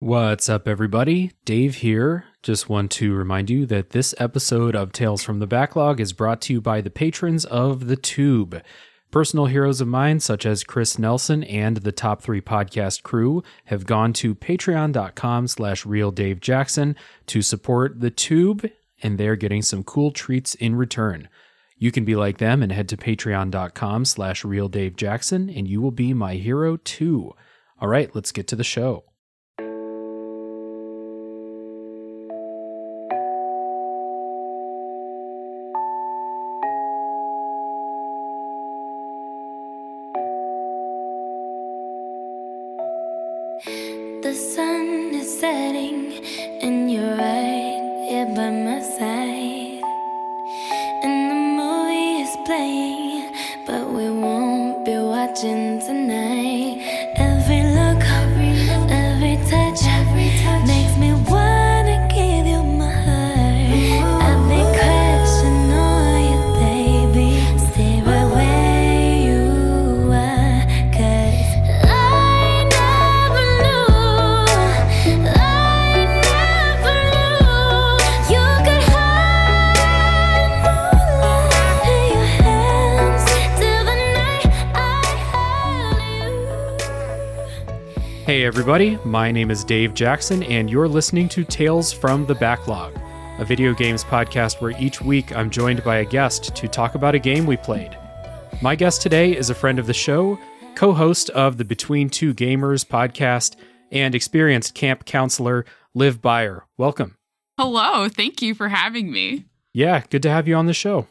What's up, everybody? Dave here. Just want to remind you that this episode of Tales from the Backlog is brought to you by the patrons of The Tube. Personal heroes of mine, such as Chris Nelson and the Top 3 podcast crew, have gone to patreon.com slash realdavejackson to support The Tube, and they're getting some cool treats in return. You can be like them and head to patreon.com slash realdavejackson, and you will be my hero too. All right, let's get to the show. My name is Dave Jackson, and you're listening to Tales from the Backlog, a video games podcast where each week I'm joined by a guest to talk about a game we played. My guest today is a friend of the show, co host of the Between Two Gamers podcast, and experienced camp counselor Liv Byer. Welcome. Hello, thank you for having me. Yeah, good to have you on the show.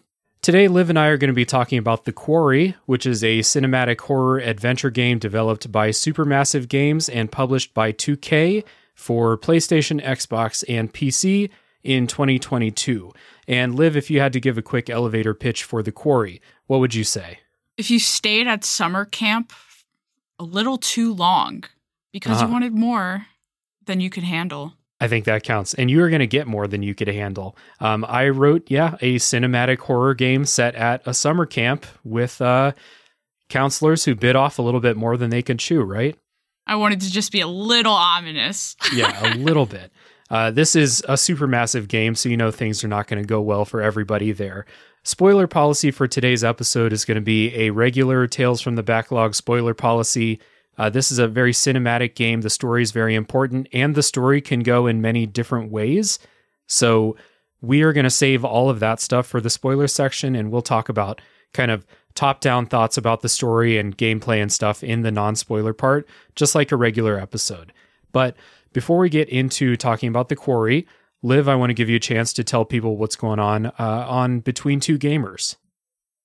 Today, Liv and I are going to be talking about The Quarry, which is a cinematic horror adventure game developed by Supermassive Games and published by 2K for PlayStation, Xbox, and PC in 2022. And Liv, if you had to give a quick elevator pitch for The Quarry, what would you say? If you stayed at summer camp a little too long because Uh-huh. you wanted more than you could handle. I think that counts. And you are going to get more than you could handle. Um, I wrote, yeah, a cinematic horror game set at a summer camp with uh, counselors who bit off a little bit more than they could chew, right? I wanted to just be a little ominous. Yeah, a little bit. Uh, this is a Supermassive game, so you know things are not going to go well for everybody there. Spoiler policy for today's episode is going to be a regular Tales from the Backlog spoiler policy. Uh, this is a very cinematic game. The story is very important, and the story can go in many different ways. So we are going to save all of that stuff for the spoiler section, and we'll talk about kind of top down thoughts about the story and gameplay and stuff in the non spoiler part, just like a regular episode. But before we get into talking about the quarry, Liv, I want to give you a chance to tell people what's going on uh, on Between Two Gamers.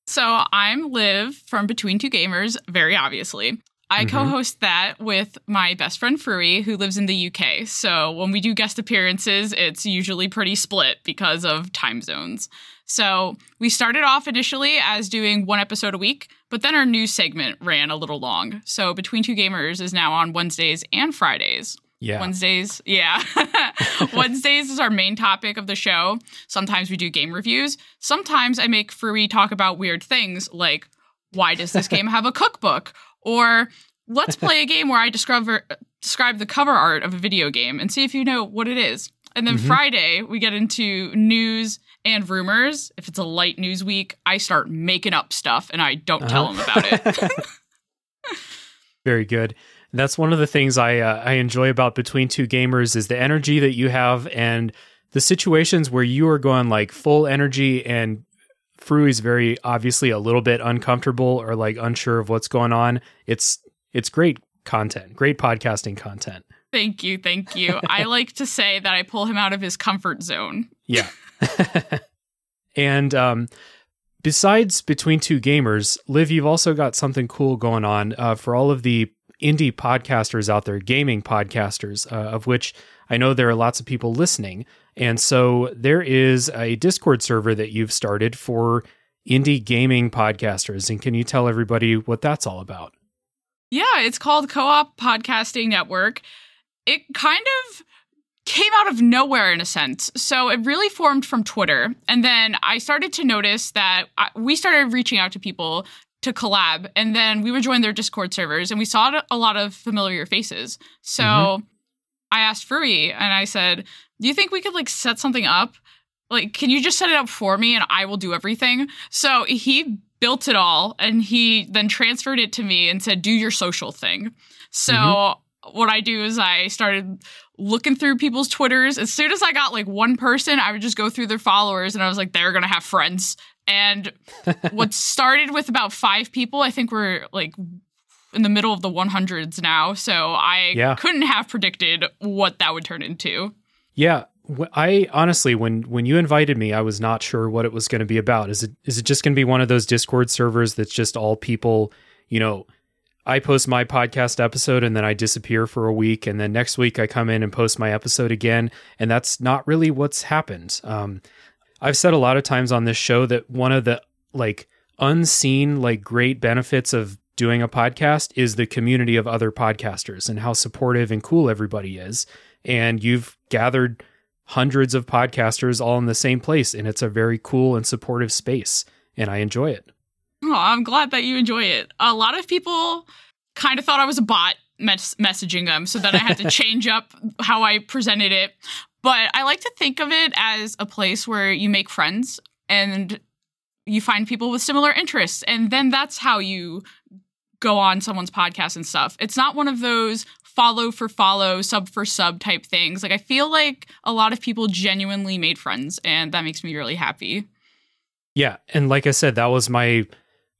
So I'm Liv from Between Two Gamers, very obviously. I Mhm. co host that with my best friend Frui, who lives in the UK. So when we do guest appearances, it's usually pretty split because of time zones. So we started off initially as doing one episode a week, but then our news segment ran a little long. So Between Two Gamers is now on Wednesdays and Fridays. Yeah. Wednesdays, yeah. Wednesdays is our main topic of the show. Sometimes we do game reviews. Sometimes I make Frui talk about weird things like why does this game have a cookbook? Or let's play a game where I discover describe the cover art of a video game and see if you know what it is. And then Mhm. Friday we get into news and rumors. If it's a light news week, I start making up stuff and I don't tell them about it. Very good. That's one of the things I uh, I enjoy about Between Two Gamers is the energy that you have and the situations where you are going like full energy and Frui's very obviously a little bit uncomfortable or like unsure of what's going on. It's it's great content, great podcasting content. thank you, thank you. I like to say that I pull him out of his comfort zone. Yeah. and um, besides Between Two Gamers, Liv, you've also got something cool going on uh, for all of the indie podcasters out there, gaming podcasters, uh, of which I know there are lots of people listening. And so there is a Discord server that you've started for indie gaming podcasters. And can you tell everybody what that's all about? Yeah, it's called Co op Podcasting Network. It kind of came out of nowhere in a sense. So it really formed from Twitter. And then I started to notice that I, we started reaching out to people to collab. And then we would join their Discord servers and we saw a lot of familiar faces. So Mhm. I asked Free and I said, "Do you think we could like set something up? Like, can you just set it up for me and I will do everything?" So he built it all and he then transferred it to me and said, "Do your social thing." So mm-hmm. what I do is I started looking through people's Twitters. As soon as I got like one person, I would just go through their followers and I was like, they're going to have friends. And what started with about five people, I think we're like in the middle of the 100s now. So I yeah. couldn't have predicted what that would turn into. Yeah. I honestly, when when you invited me, I was not sure what it was going to be about. Is it is it just going to be one of those Discord servers that's just all people, you know, I post my podcast episode and then I disappear for a week. And then next week I come in and post my episode again. And that's not really what's happened. Um, I've said a lot of times on this show that one of the like unseen, like great benefits of doing a podcast is the community of other podcasters and how supportive and cool everybody is. And you've gathered hundreds of podcasters all in the same place. And it's a very cool and supportive space. And I enjoy it. Oh, I'm glad that you enjoy it. A lot of people kind of thought I was a bot mes- messaging them, so that I had to change up how I presented it. But I like to think of it as a place where you make friends and you find people with similar interests, and then that's how you go on someone's podcast and stuff. It's not one of those follow for follow, sub for sub type things. Like I feel like a lot of people genuinely made friends, and that makes me really happy. Yeah, and like I said, that was my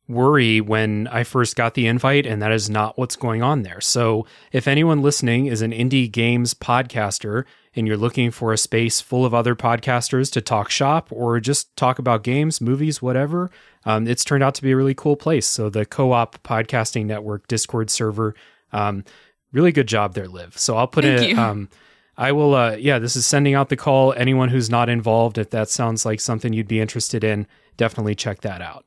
worry when I first got the invite, and that is not what's going on there. So, if anyone listening is an indie games podcaster and you're looking for a space full of other podcasters to talk shop or just talk about games, movies, whatever, um, it's turned out to be a really cool place. So, the Co op Podcasting Network Discord server, um, really good job there, Liv. So, I'll put Thank it. Um, I will, uh, yeah, this is sending out the call. Anyone who's not involved, if that sounds like something you'd be interested in, definitely check that out.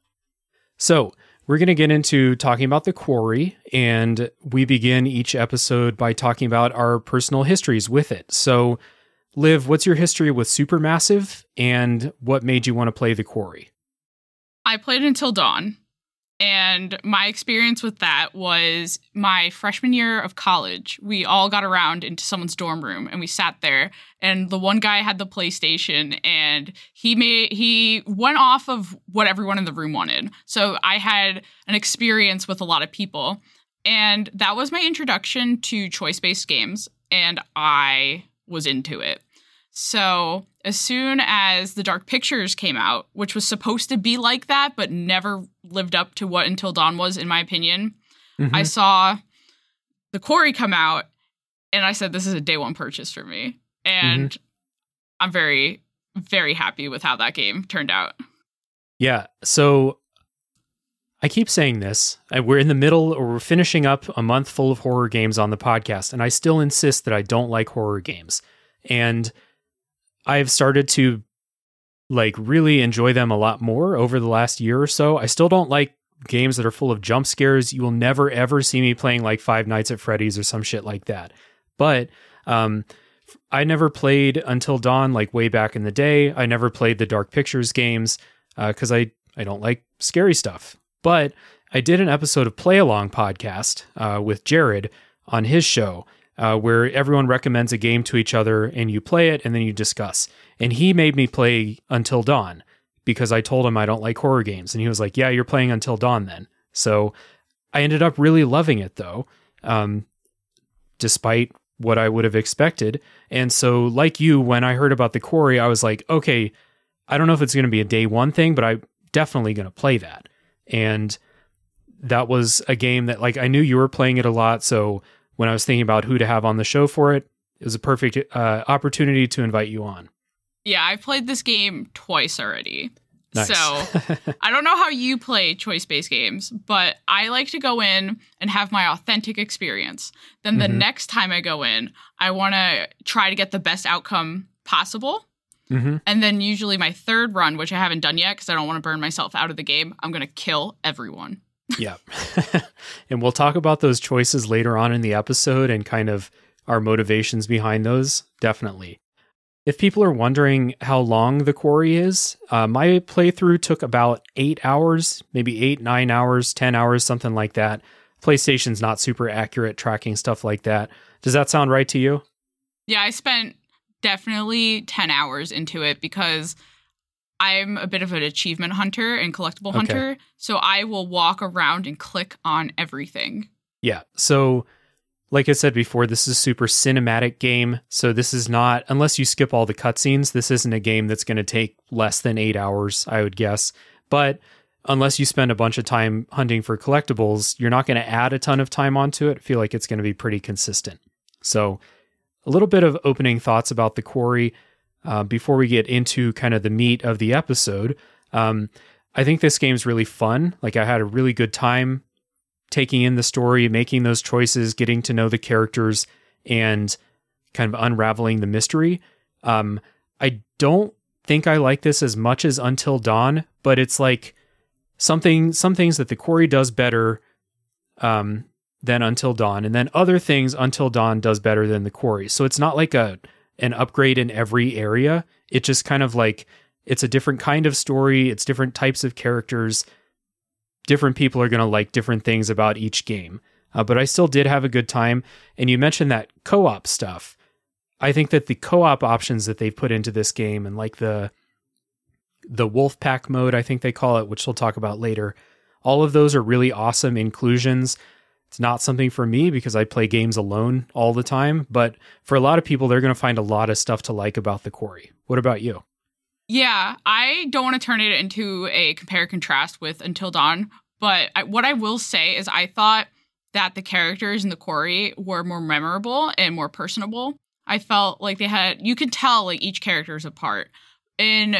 So, we're going to get into talking about the quarry, and we begin each episode by talking about our personal histories with it. So, Liv, what's your history with Supermassive, and what made you want to play the quarry? I played Until Dawn. And my experience with that was my freshman year of college. We all got around into someone's dorm room and we sat there. And the one guy had the PlayStation and he made he went off of what everyone in the room wanted. So I had an experience with a lot of people. And that was my introduction to choice-based games. And I was into it. So as soon as the Dark Pictures came out, which was supposed to be like that, but never lived up to what Until Dawn was, in my opinion, mm-hmm. I saw the Quarry come out, and I said, "This is a day one purchase for me," and mm-hmm. I'm very, very happy with how that game turned out. Yeah. So I keep saying this. We're in the middle, or we're finishing up a month full of horror games on the podcast, and I still insist that I don't like horror games. And I've started to like really enjoy them a lot more over the last year or so. I still don't like games that are full of jump scares. You will never ever see me playing like Five Nights at Freddy's or some shit like that. But um, I never played Until Dawn like way back in the day. I never played the Dark Pictures games because uh, I I don't like scary stuff. But I did an episode of Play Along podcast uh, with Jared on his show, uh, where everyone recommends a game to each other and you play it and then you discuss. And he made me play Until Dawn because I told him I don't like horror games. And he was like, Yeah, you're playing Until Dawn then. So I ended up really loving it though, um, despite what I would have expected. And so, like you, when I heard about the quarry, I was like, Okay, I don't know if it's going to be a day one thing, but I'm definitely going to play that. And that was a game that, like, I knew you were playing it a lot. So when I was thinking about who to have on the show for it, it was a perfect uh, opportunity to invite you on. Yeah, I've played this game twice already. Nice. So I don't know how you play choice based games, but I like to go in and have my authentic experience. Then the mm-hmm. next time I go in, I want to try to get the best outcome possible. Mm-hmm. And then usually my third run, which I haven't done yet because I don't want to burn myself out of the game, I'm going to kill everyone. Yeah. and we'll talk about those choices later on in the episode and kind of our motivations behind those. Definitely. If people are wondering how long the quarry is, uh, my playthrough took about eight hours, maybe eight, nine hours, 10 hours, something like that. PlayStation's not super accurate tracking stuff like that. Does that sound right to you? Yeah, I spent definitely 10 hours into it because I'm a bit of an achievement hunter and collectible Okay. hunter. So I will walk around and click on everything. Yeah. So, like I said before, this is a super cinematic game. So, this is not, unless you skip all the cutscenes, this isn't a game that's going to take less than eight hours, I would guess. But unless you spend a bunch of time hunting for collectibles, you're not going to add a ton of time onto it. I feel like it's going to be pretty consistent. So, a little bit of opening thoughts about the quarry uh, before we get into kind of the meat of the episode. Um, I think this game's really fun. Like, I had a really good time taking in the story, making those choices, getting to know the characters, and kind of unraveling the mystery. Um, I don't think I like this as much as Until Dawn, but it's like something some things that the quarry does better um, than Until Dawn, and then other things Until Dawn does better than the quarry. So it's not like a an upgrade in every area. It just kind of like it's a different kind of story. It's different types of characters different people are going to like different things about each game. Uh, but I still did have a good time. And you mentioned that co op stuff. I think that the co op options that they've put into this game and like the the wolf pack mode, I think they call it, which we'll talk about later, all of those are really awesome inclusions. It's not something for me because I play games alone all the time, but for a lot of people, they're going to find a lot of stuff to like about the quarry. What about you? Yeah, I don't want to turn it into a compare contrast with Until Dawn, but I, what I will say is I thought that the characters in the quarry were more memorable and more personable. I felt like they had you could tell like each character is a part. In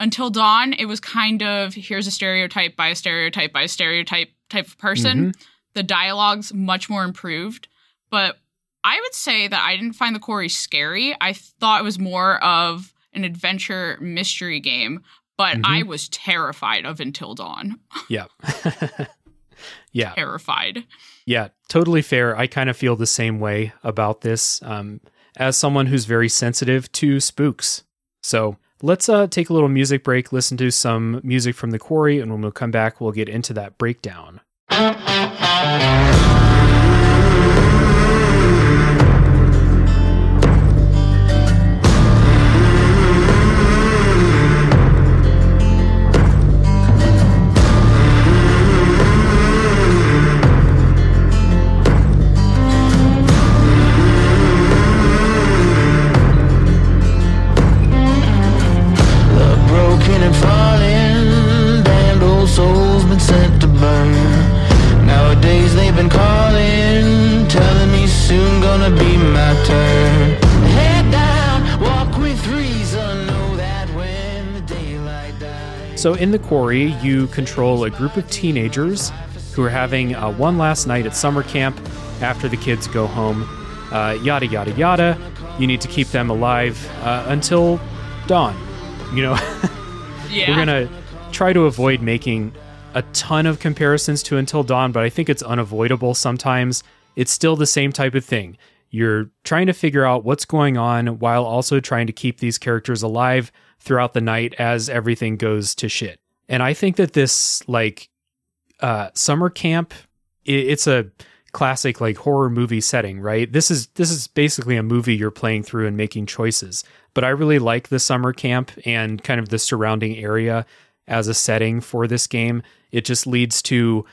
Until Dawn, it was kind of here's a stereotype by a stereotype by a stereotype type of person. Mm-hmm. The dialogue's much more improved, but I would say that I didn't find the quarry scary. I thought it was more of an adventure mystery game, but Mhm. I was terrified of Until Dawn. Yeah. yeah. Terrified. Yeah, totally fair. I kind of feel the same way about this um, as someone who's very sensitive to spooks. So let's uh, take a little music break, listen to some music from the quarry, and when we come back, we'll get into that breakdown. Love So, in the quarry, you control a group of teenagers who are having uh, one last night at summer camp after the kids go home. Uh, yada, yada, yada. You need to keep them alive uh, until dawn. You know, Yeah. we're going to try to avoid making a ton of comparisons to Until Dawn, but I think it's unavoidable sometimes. It's still the same type of thing. You're trying to figure out what's going on while also trying to keep these characters alive throughout the night as everything goes to shit. And I think that this like uh summer camp i it's a classic like horror movie setting, right? This is this is basically a movie you're playing through and making choices. But I really like the summer camp and kind of the surrounding area as a setting for this game. It just leads to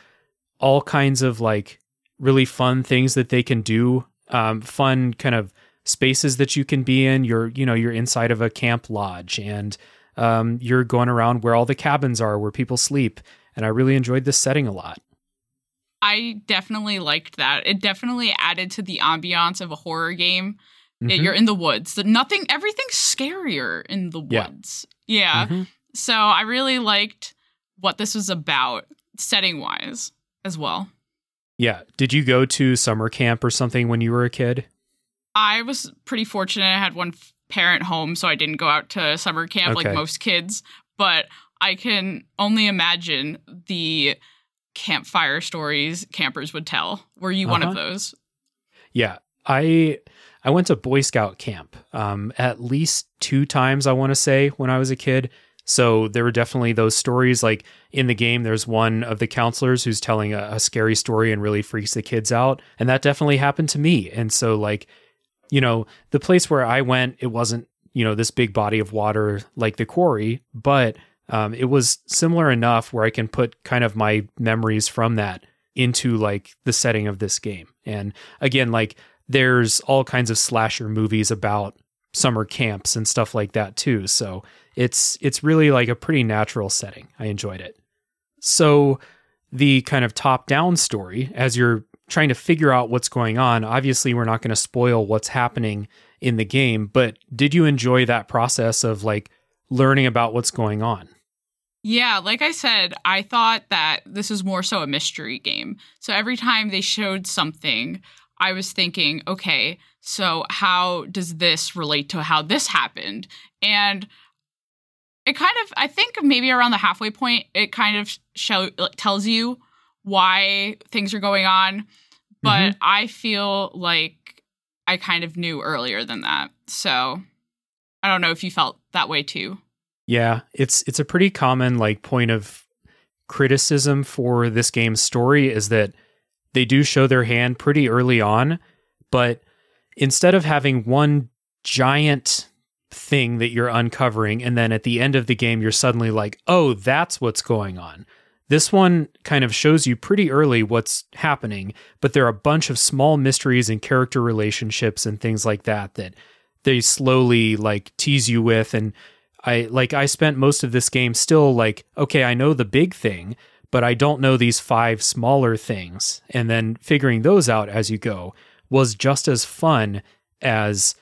all kinds of like really fun things that they can do, um, fun kind of spaces that you can be in. You're you know you're inside of a camp lodge and um, you're going around where all the cabins are, where people sleep. And I really enjoyed this setting a lot. I definitely liked that. It definitely added to the ambiance of a horror game. Mhm. you're in the woods. Nothing, everything's scarier in the Yeah. woods. Yeah. Mhm. So I really liked what this was about, setting wise as well. Yeah. Did you go to summer camp or something when you were a kid? I was pretty fortunate. I had one parent home, so I didn't go out to summer camp Okay. like most kids. But I can only imagine the campfire stories campers would tell. Were you one of Uh-huh. those? Yeah. I I went to Boy Scout camp um, at least two times, I want to say, when I was a kid. So there were definitely those stories. Like in the game, there's one of the counselors who's telling a, a scary story and really freaks the kids out. And that definitely happened to me. And so, like, you know, the place where I went, it wasn't, you know, this big body of water like the quarry, but um, it was similar enough where I can put kind of my memories from that into like the setting of this game. And again, like there's all kinds of slasher movies about summer camps and stuff like that too. So it's it's really like a pretty natural setting. I enjoyed it. So the kind of top-down story as you're trying to figure out what's going on, obviously we're not going to spoil what's happening in the game, but did you enjoy that process of like learning about what's going on? Yeah, like I said, I thought that this was more so a mystery game. So every time they showed something, I was thinking, okay, so how does this relate to how this happened? And it kind of, I think maybe around the halfway point, it kind of show tells you why things are going on. But mm-hmm. I feel like I kind of knew earlier than that. So I don't know if you felt that way too. Yeah, it's it's a pretty common like point of criticism for this game's story is that they do show their hand pretty early on, but instead of having one giant thing that you're uncovering and then at the end of the game you're suddenly like, "Oh, that's what's going on." This one kind of shows you pretty early what's happening, but there are a bunch of small mysteries and character relationships and things like that that they slowly like tease you with and I like I spent most of this game still like, okay, I know the big thing, but I don't know these five smaller things. And then figuring those out as you go was just as fun as,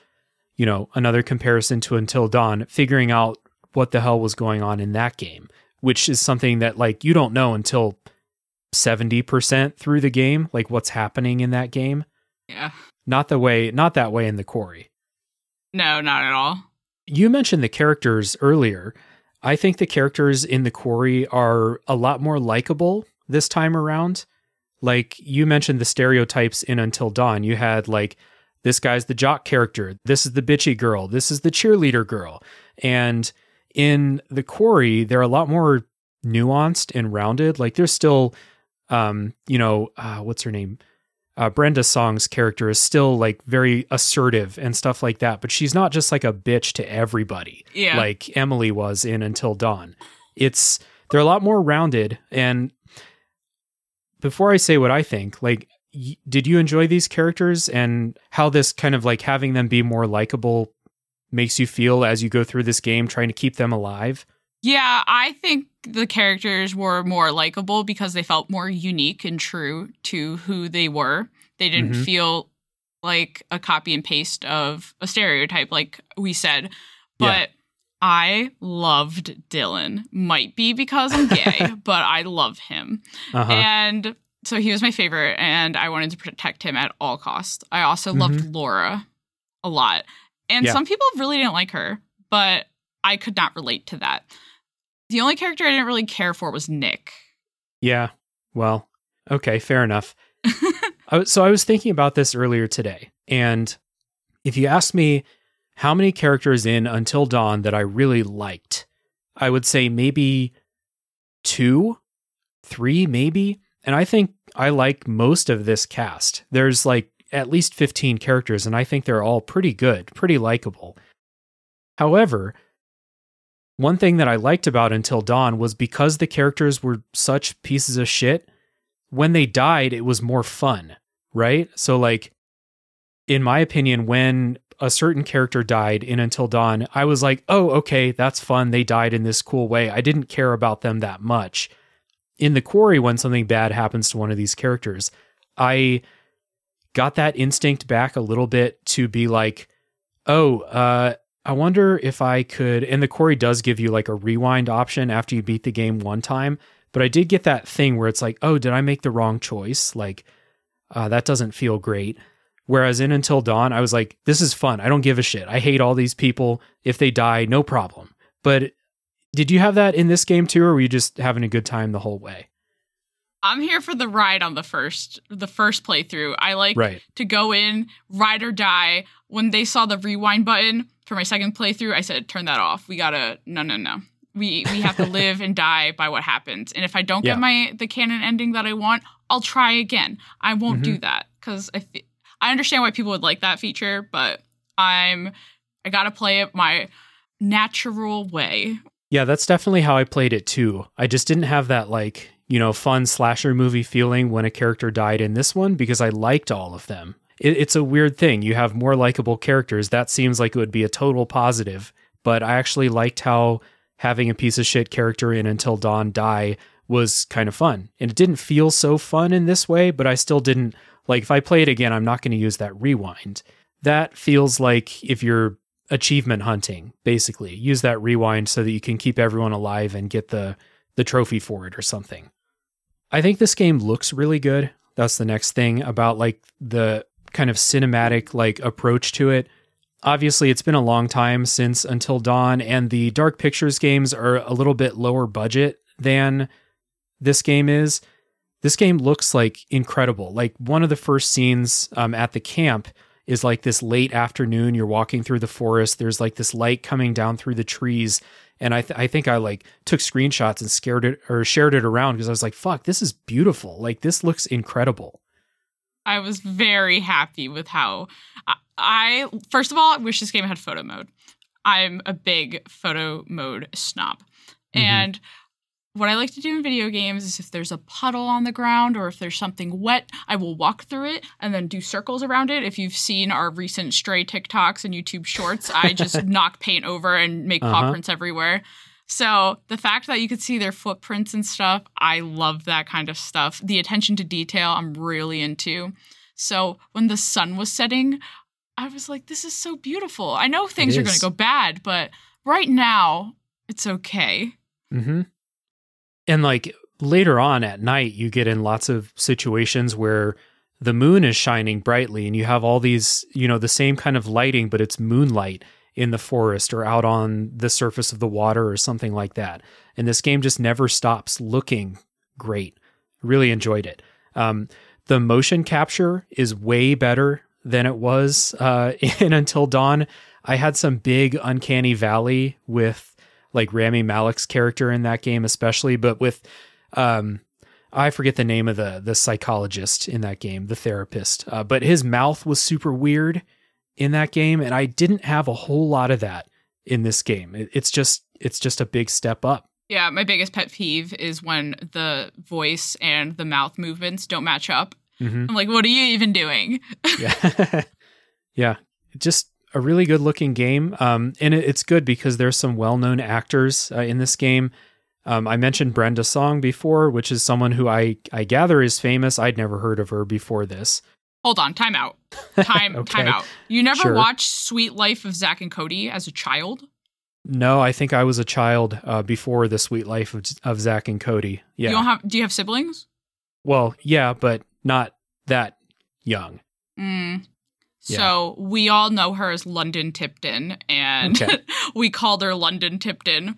you know, another comparison to Until Dawn, figuring out what the hell was going on in that game, which is something that like you don't know until 70% through the game, like what's happening in that game. Yeah. Not the way, not that way in the quarry. No, not at all you mentioned the characters earlier. I think the characters in the quarry are a lot more likable this time around. Like you mentioned the stereotypes in Until Dawn. You had like this guy's the jock character, this is the bitchy girl, this is the cheerleader girl. And in the quarry, they're a lot more nuanced and rounded. Like there's still um, you know, uh, what's her name? uh, Brenda Song's character is still like very assertive and stuff like that, but she's not just like a bitch to everybody, yeah. like Emily was in Until Dawn. It's they're a lot more rounded. And before I say what I think, like, y- did you enjoy these characters and how this kind of like having them be more likable makes you feel as you go through this game, trying to keep them alive? Yeah, I think the characters were more likable because they felt more unique and true to who they were. They didn't mm-hmm. feel like a copy and paste of a stereotype, like we said. But yeah. I loved Dylan. Might be because I'm gay, but I love him. Uh-huh. And so he was my favorite, and I wanted to protect him at all costs. I also mm-hmm. loved Laura a lot. And yeah. some people really didn't like her, but I could not relate to that. The only character I didn't really care for was Nick. Yeah. Well, okay, fair enough. I, so I was thinking about this earlier today, and if you ask me how many characters in Until Dawn that I really liked, I would say maybe two, three, maybe. And I think I like most of this cast. There's like at least 15 characters, and I think they're all pretty good, pretty likable. However, one thing that I liked about Until Dawn was because the characters were such pieces of shit, when they died, it was more fun, right? So, like, in my opinion, when a certain character died in Until Dawn, I was like, oh, okay, that's fun. They died in this cool way. I didn't care about them that much. In The Quarry, when something bad happens to one of these characters, I got that instinct back a little bit to be like, oh, uh, I wonder if I could, and the quarry does give you like a rewind option after you beat the game one time, but I did get that thing where it's like, oh, did I make the wrong choice? Like, uh, that doesn't feel great. Whereas in Until Dawn, I was like, this is fun. I don't give a shit. I hate all these people. If they die, no problem. But did you have that in this game too, or were you just having a good time the whole way? I'm here for the ride on the first the first playthrough. I like right. to go in, ride or die. When they saw the rewind button for my second playthrough, I said, "Turn that off. We gotta no no no. We we have to live and die by what happens. And if I don't yeah. get my the canon ending that I want, I'll try again. I won't mm-hmm. do that because I I understand why people would like that feature, but I'm I gotta play it my natural way. Yeah, that's definitely how I played it too. I just didn't have that like, you know, fun slasher movie feeling when a character died in this one because I liked all of them. It, it's a weird thing. You have more likable characters. That seems like it would be a total positive, but I actually liked how having a piece of shit character in Until Dawn die was kind of fun. And it didn't feel so fun in this way, but I still didn't like if I play it again, I'm not going to use that rewind. That feels like if you're achievement hunting, basically. Use that rewind so that you can keep everyone alive and get the the trophy for it or something. I think this game looks really good. That's the next thing about like the kind of cinematic like approach to it. Obviously, it's been a long time since Until Dawn and the Dark Pictures games are a little bit lower budget than this game is. This game looks like incredible. Like one of the first scenes um, at the camp is like this late afternoon. You're walking through the forest. There's like this light coming down through the trees, and I th- I think I like took screenshots and scared it or shared it around because I was like, "Fuck, this is beautiful! Like this looks incredible." I was very happy with how I, I first of all I wish this game had photo mode. I'm a big photo mode snob, Mhm. and what I like to do in video games is if there's a puddle on the ground or if there's something wet, I will walk through it and then do circles around it. If you've seen our recent stray TikToks and YouTube shorts, I just knock paint over and make paw Uh-huh. prints everywhere. So the fact that you could see their footprints and stuff, I love that kind of stuff. The attention to detail, I'm really into. So when the sun was setting, I was like, this is so beautiful. I know things are going to go bad, but right now, it's okay. Mm-hmm. And like later on at night, you get in lots of situations where the moon is shining brightly and you have all these, you know, the same kind of lighting, but it's moonlight in the forest or out on the surface of the water or something like that. And this game just never stops looking great. Really enjoyed it. Um, the motion capture is way better than it was uh, in Until Dawn. I had some big uncanny valley with like Rami Malek's character in that game, especially, but with um, I forget the name of the the psychologist in that game, the therapist. Uh, but his mouth was super weird in that game, and I didn't have a whole lot of that in this game. It, it's just it's just a big step up. Yeah, my biggest pet peeve is when the voice and the mouth movements don't match up. Mhm. I'm like, what are you even doing? Yeah, yeah, just a really good looking game. Um, and it, it's good because there's some well known actors uh, in this game. Um, I mentioned Brenda Song before, which is someone who I I gather is famous. I'd never heard of her before this. Hold on, time out. Time Okay. time out. You never Sure. watched Suite Life of Zack and Cody as a child? No, I think I was a child uh, before the Suite Life of, of Zack and Cody. Yeah. You don't have do you have siblings? well, yeah, but not that young. Mm. Yeah. So we all know her as London Tipton, and Okay. we called her London Tipton.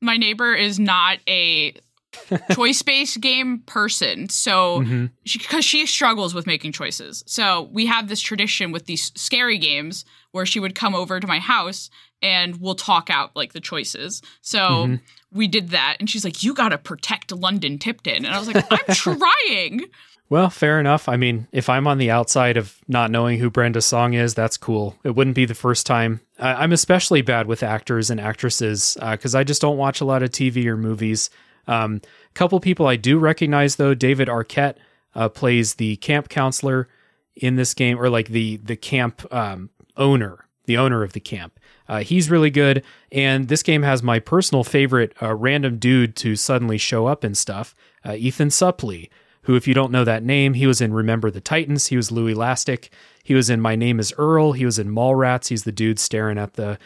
My neighbor is not a choice-based game person, so because she, struggles with making choices. So we have this tradition with these scary games where she would come over to my house and we'll talk out like the choices. So Mhm. we did that, and she's like, "You gotta protect London Tipton," and I was like, "I'm trying." Well, fair enough. I mean, if I'm on the outside of not knowing who Brenda Song is, that's cool. It wouldn't be the first time. I I'm especially bad with actors and actresses because I just don't watch a lot of TV or movies. Um, a couple people I do recognize though. David Arquette uh, plays the camp counselor in this game, or like the the camp um, owner, the owner of the camp. Uh, he's really good, and this game has my personal favorite uh, random dude to suddenly show up and stuff. Uh, Ethan Suplee, who, if you don't know that name, he was in Remember the Titans. He was Louie Lastik. He was in My Name Is Earl. He was in Mallrats. He's the dude staring at the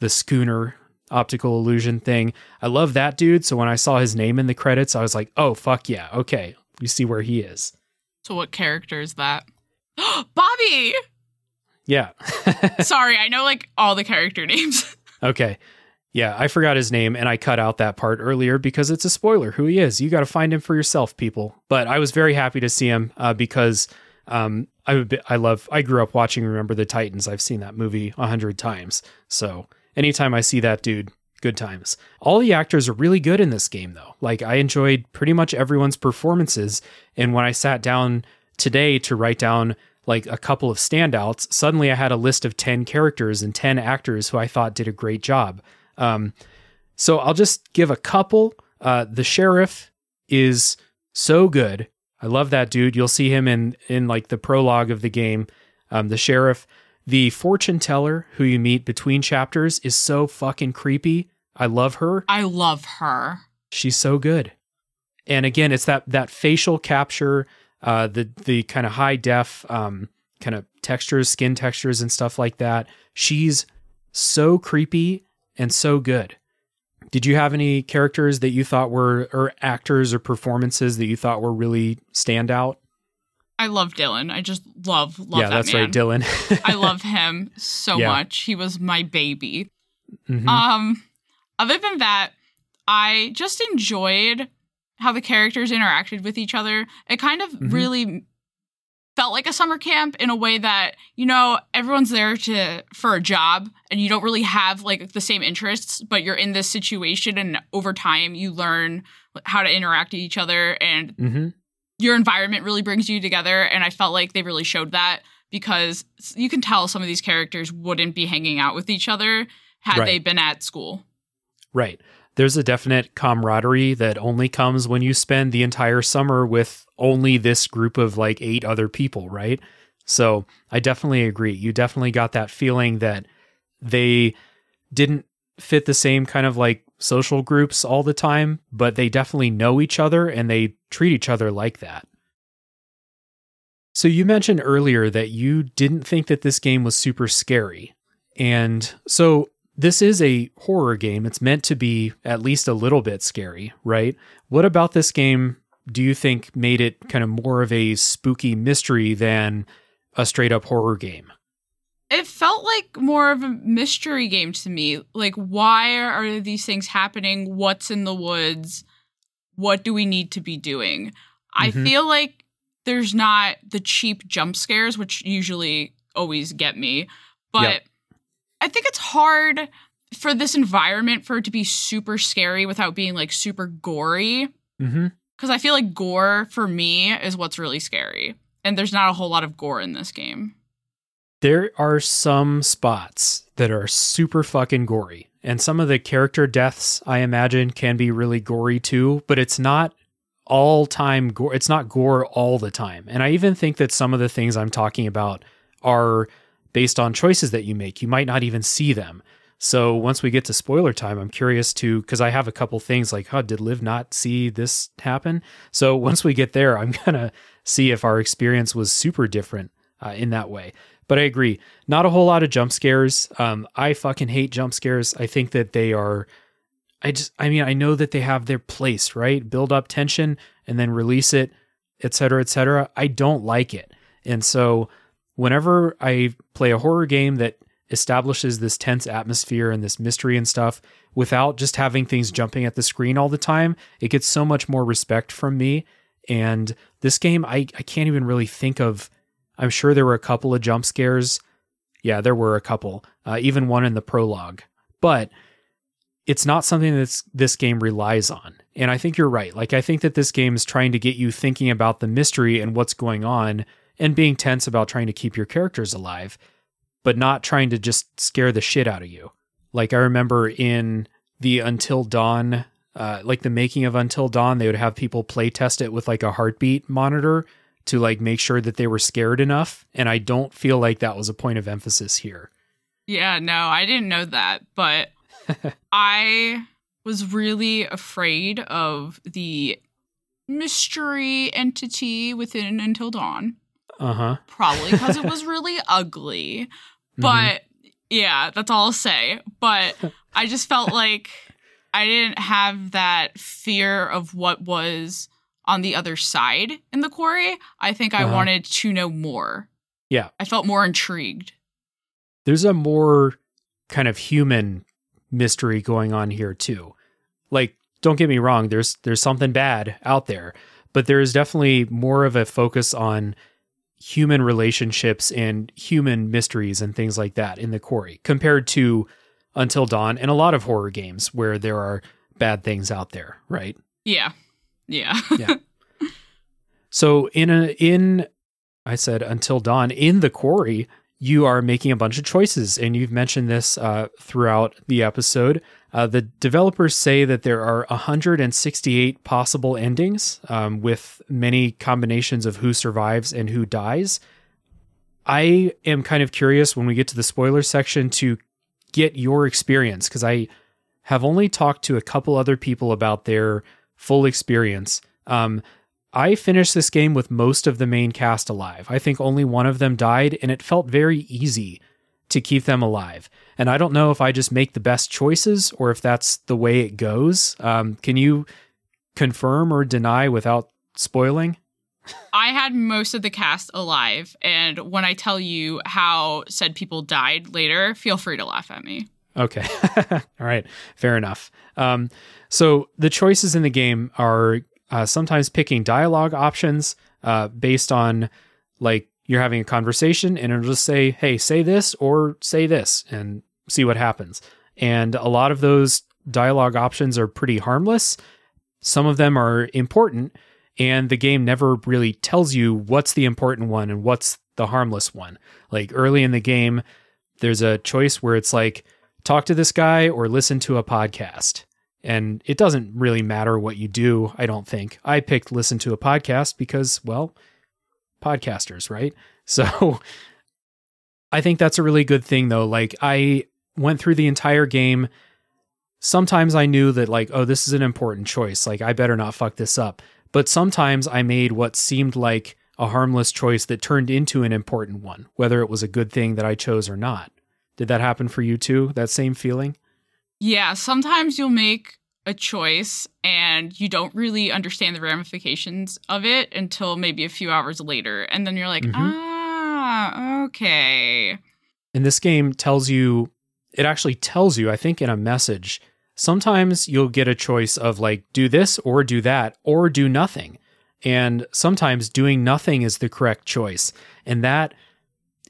the schooner optical illusion thing. I love that dude. So when I saw his name in the credits, I was like, oh fuck yeah, okay, you see where he is. So what character is that? Bobby. Yeah. Sorry, I know like all the character names. Okay. Yeah, I forgot his name and I cut out that part earlier because it's a spoiler who he is. You got to find him for yourself, people. But I was very happy to see him uh, because um, I be, I love I grew up watching Remember the Titans. I've seen that movie a hundred times. So anytime I see that dude, good times. All the actors are really good in this game though. Like I enjoyed pretty much everyone's performances. And when I sat down today to write down like a couple of standouts, suddenly I had a list of 10 characters and 10 actors who I thought did a great job. Um, so I'll just give a couple. Uh, the sheriff is so good. I love that dude. You'll see him in in like the prologue of the game. Um, the sheriff, the fortune teller who you meet between chapters is so fucking creepy. I love her. I love her. She's so good. And again, it's that that facial capture, uh, the the kind of high def um, kind of textures, skin textures, and stuff like that. She's so creepy and so good. Did you have any characters that you thought were, or actors or performances that you thought were really stand out? I love Dylan. I just love love yeah, that that's man. right, Dylan. I love him so Yeah. much. He was my baby. Mhm. Um, other than that, I just enjoyed how the characters interacted with each other. It kind of Mhm. really felt like a summer camp in a way that you know everyone's there to for a job and you don't really have like the same interests but you're in this situation and over time you learn how to interact with each other and Mhm. your environment really brings you together and i felt like they really showed that because you can tell some of these characters wouldn't be hanging out with each other had Right. they been at school Right. There's a definite camaraderie that only comes when you spend the entire summer with only this group of like eight other people, right? So I definitely agree. You definitely got that feeling that they didn't fit the same kind of like social groups all the time, but they definitely know each other and they treat each other like that. So you mentioned earlier that you didn't think that this game was super scary. And so this is a horror game. It's meant to be at least a little bit scary, right? What about this game do you think made it kind of more of a spooky mystery than a straight up horror game? it felt like more of a mystery game to me like why are these things happening what's in the woods what do we need to be doing i Mhm. feel like there's not the cheap jump scares which usually always get me but Yep. I think it's hard for this environment for it to be super scary without being like super gory Mm-hmm. because i feel like gore for me is what's really scary and there's not a whole lot of gore in this game There are some spots that are super fucking gory, and some of the character deaths, I imagine, can be really gory too, but it's not all time gore. It's not gore all the time. And I even think that some of the things I'm talking about are based on choices that you make. You might not even see them. So once we get to spoiler time, I'm curious to because I have a couple things like, oh, did Liv not see this happen? So once we get there, I'm gonna see if our experience was super different uh, in that way. But I agree, not a whole lot of jump scares. Um, I fucking hate jump scares. I think that they are. I just, I mean, I know that they have their place, right? Build up tension and then release it, et cetera, et cetera. I don't like it. And so whenever I play a horror game that establishes this tense atmosphere and this mystery and stuff without just having things jumping at the screen all the time, it gets so much more respect from me. And this game, I, I can't even really think of. I'm sure there were a couple of jump scares. Yeah, there were a couple, uh, even one in the prologue. But it's not something that this game relies on. And I think you're right. Like I think that this game is trying to get you thinking about the mystery and what's going on and being tense about trying to keep your characters alive, but not trying to just scare the shit out of you. Like I remember in the Until Dawn, uh, like the making of Until Dawn, they would have people play test it with like a heartbeat monitor to like make sure that they were scared enough. And I don't feel like that was a point of emphasis here. Yeah, no, I didn't know that, but I was really afraid of the mystery entity within Until Dawn, Uh huh. probably because it was really ugly. Mm-hmm. But yeah, that's all I'll say. But I just felt like I didn't have that fear of what was on the other side in the quarry. I think I Uh-huh. wanted to know more. Yeah. I felt more intrigued. there's a more kind of human mystery going on here too. Like, don't get me wrong, there's there's something bad out there, but there is definitely more of a focus on human relationships and human mysteries and things like that in the quarry compared to Until Dawn and a lot of horror games where there are bad things out there, right? Yeah. Yeah. Yeah. So in a in I said Until Dawn in the quarry, you are making a bunch of choices, and you've mentioned this uh, throughout the episode. Uh, the developers say that there are 168 possible endings um, with many combinations of who survives and who dies. I am kind of curious when we get to the spoiler section to get your experience because I have only talked to a couple other people about their full experience. Um, I finished this game with most of the main cast alive. I think only one of them died, and it felt very easy to keep them alive. And I don't know if I just make the best choices or if that's the way it goes. Um, can you confirm or deny without spoiling? I had most of the cast alive, and when I tell you how said people died later, feel free to laugh at me. Okay. All right. Fair enough. Um, so the choices in the game are uh, sometimes picking dialogue options uh, based on like you're having a conversation and it'll just say, hey, say this or say this and see what happens. And a lot of those dialogue options are pretty harmless. Some of them are important, and the game never really tells you what's the important one and what's the harmless one. Like early in the game, there's a choice where it's like, talk to this guy or listen to a podcast. And it doesn't really matter what you do, I don't think. I picked listen to a podcast because, well, podcasters, right? So I think that's a really good thing, though. Like, I went through the entire game. Sometimes I knew that, like, oh, this is an important choice. Like, I better not fuck this up. But sometimes I made what seemed like a harmless choice that turned into an important one, whether it was a good thing that I chose or not. Did that happen for you too? That same feeling? Yeah, sometimes you'll make a choice and you don't really understand the ramifications of it until maybe a few hours later. And then you're like, Mhm. ah, okay. And this game tells you, it actually tells you, I think, in a message. Sometimes you'll get a choice of like, do this or do that or do nothing. And sometimes doing nothing is the correct choice. And that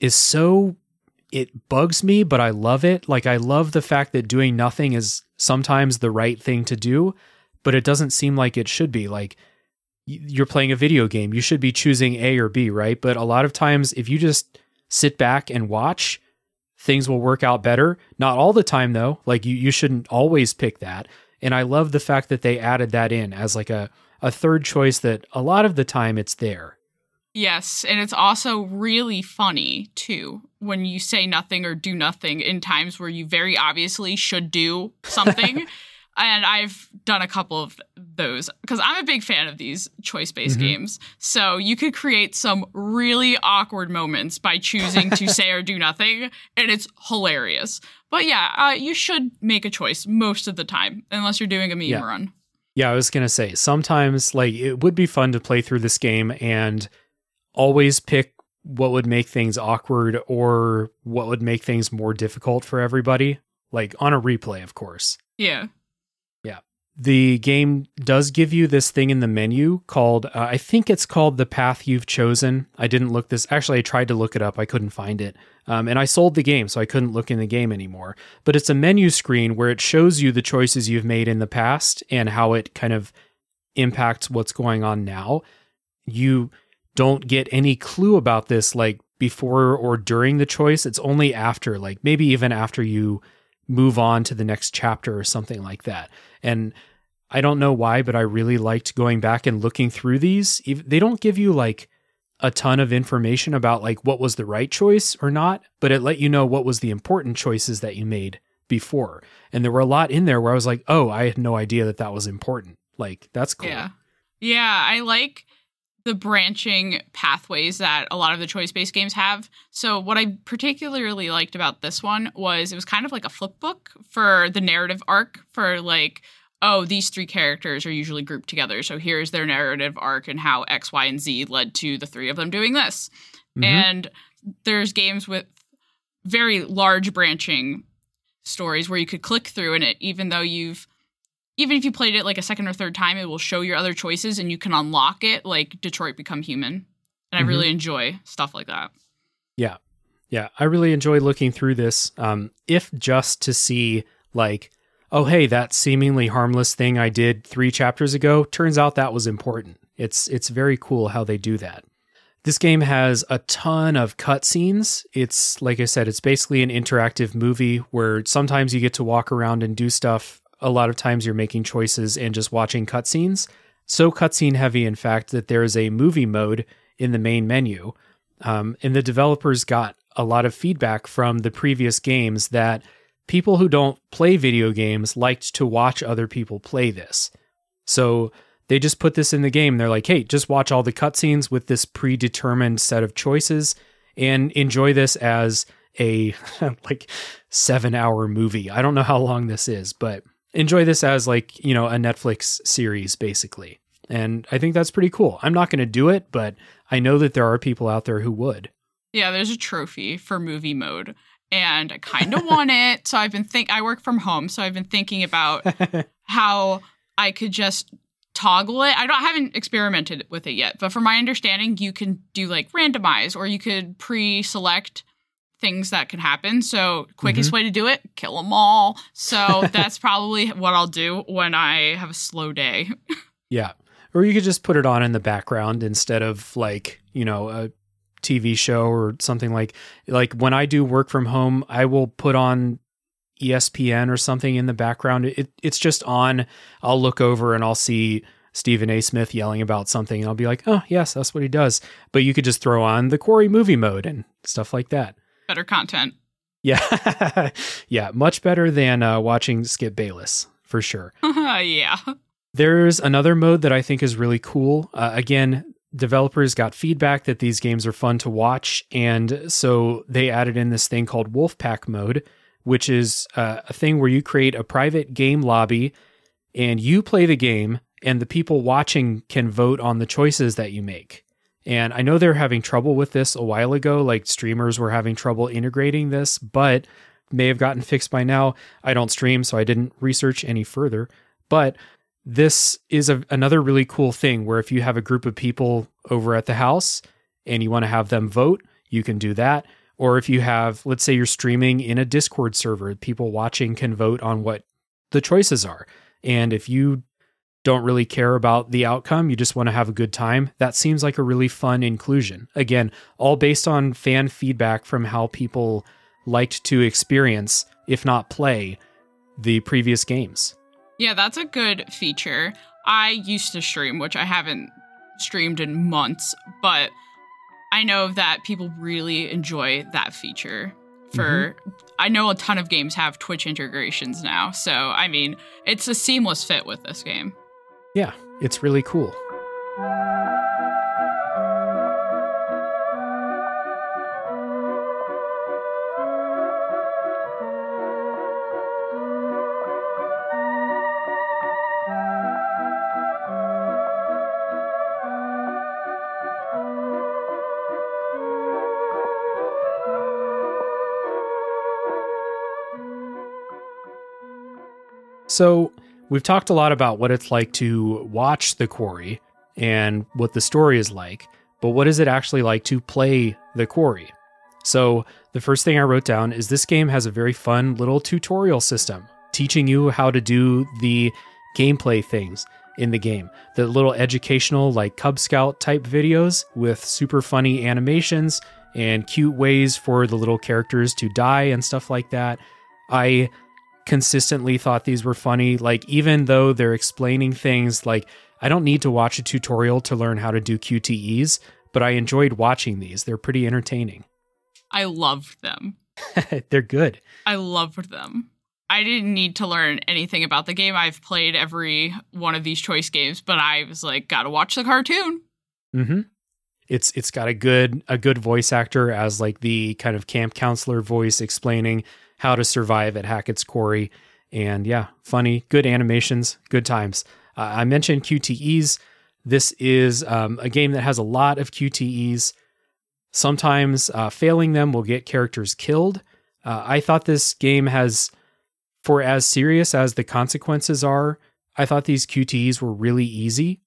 is so, it bugs me, but I love it. Like, I love the fact that doing nothing is sometimes the right thing to do, but it doesn't seem like it should be. Like, you're playing a video game, you should be choosing A or B, right? But a lot of times, if you just sit back and watch, things will work out better. Not all the time though. Like you you shouldn't always pick that. And I love the fact that they added that in as like a a third choice that a lot of the time it's there. Yes, and it's also really funny too when you say nothing or do nothing in times where you very obviously should do something. and I've done a couple of those because I'm a big fan of these choice based Mhm. games. So you could create some really awkward moments by choosing to say or do nothing, and it's hilarious. But yeah, uh, you should make a choice most of the time, unless you're doing a meme Yeah. run. Yeah, I was going to say sometimes like it would be fun to play through this game and always pick what would make things awkward or what would make things more difficult for everybody, like on a replay, of course. Yeah. Yeah. The game does give you this thing in the menu called uh, i think it's called the path you've chosen i didn't look this actually i tried to look it up i couldn't find it um, and i sold the game so i couldn't look in the game anymore but it's a menu screen where it shows you the choices you've made in the past and how it kind of impacts what's going on now you don't get any clue about this like before or during the choice it's only after like maybe even after you move on to the next chapter or something like that and I don't know why, but I really liked going back and looking through these. They don't give you like a ton of information about like what was the right choice or not, but it let you know what was the important choices that you made before. And there were a lot in there where I was like, "Oh, I had no idea that that was important." Like, that's cool. Yeah. Yeah, I like the branching pathways that a lot of the choice based games have. So, what I particularly liked about this one was it was kind of like a flip book for the narrative arc for like, oh, these three characters are usually grouped together. So, here's their narrative arc and how X, Y, and Z led to the three of them doing this. Mhm. And there's games with very large branching stories where you could click through and it, even though you've even if you played it like a second or third time, it will show your other choices and you can unlock it, like Detroit Become Human. And I Mhm. really enjoy stuff like that. Yeah. Yeah, I really enjoy looking through this, um, if just to see, like, oh, hey, that seemingly harmless thing I did three chapters ago, turns out that was important. It's it's very cool how they do that. This game has a ton of cutscenes. It's like I said, it's basically an interactive movie where sometimes you get to walk around and do stuff. A lot of times you're making choices and just watching cutscenes. So cutscene heavy, in fact, that there is a movie mode in the main menu. Um, and the developers got a lot of feedback from the previous games that people who don't play video games liked to watch other people play this. So they just put this in the game. They're like, hey, just watch all the cutscenes with this predetermined set of choices and enjoy this as a like seven hour movie. I don't know how long this is, but enjoy this as like, you know, a Netflix series basically. And I think that's pretty cool. I'm not going to do it, but I know that there are people out there who would. Yeah, there's a trophy for movie mode and I kind of want it. So I've been think I work from home, so I've been thinking about how I could just toggle it. I don't I haven't experimented with it yet, but from my understanding, you can do like randomize or you could pre-select things that can happen. So quickest mm-hmm. way to do it, kill them all. So that's probably what I'll do when I have a slow day. Yeah. Or you could just put it on in the background instead of like, you know, a TV show or something like like when I do work from home, I will put on ESPN or something in the background. It it's just on. I'll look over and I'll see Stephen A. Smith yelling about something, and I'll be like, "Oh, yes, that's what he does." But you could just throw on the Quarry movie mode and stuff like that. Better content. Yeah, yeah, much better than uh, watching Skip Bayless for sure. yeah. There's another mode that I think is really cool. Uh, again, developers got feedback that these games are fun to watch, and so they added in this thing called Wolfpack mode, which is uh, a thing where you create a private game lobby and you play the game, and the people watching can vote on the choices that you make. And I know they're having trouble with this a while ago, like streamers were having trouble integrating this, but may have gotten fixed by now. I don't stream, so I didn't research any further. But this is a, another really cool thing where if you have a group of people over at the house and you want to have them vote, you can do that. Or if you have, let's say you're streaming in a Discord server, people watching can vote on what the choices are. And if you don't really care about the outcome, you just want to have a good time, that seems like a really fun inclusion. Again, all based on fan feedback from how people liked to experience, if not play, the previous games. Yeah, that's a good feature. I used to stream, which I haven't streamed in months, but I know that people really enjoy that feature. For mm-hmm. I know a ton of games have Twitch integrations now, so I mean, it's a seamless fit with this game. Yeah, it's really cool. So, we've talked a lot about what it's like to watch the quarry and what the story is like, but what is it actually like to play the quarry? So, the first thing I wrote down is this game has a very fun little tutorial system teaching you how to do the gameplay things in the game. The little educational, like Cub Scout type videos with super funny animations and cute ways for the little characters to die and stuff like that. I consistently thought these were funny. Like, even though they're explaining things like, I don't need to watch a tutorial to learn how to do QTEs, but I enjoyed watching these. They're pretty entertaining. I loved them. they're good. I loved them. I didn't need to learn anything about the game. I've played every one of these choice games, but I was like, gotta watch the cartoon. Mm-hmm. It's it's got a good a good voice actor as like the kind of camp counselor voice explaining how to survive at Hackett's Quarry, and yeah, funny, good animations, good times. Uh, I mentioned QTEs. This is um, a game that has a lot of QTEs. Sometimes uh, failing them will get characters killed. Uh, I thought this game has, for as serious as the consequences are, I thought these QTEs were really easy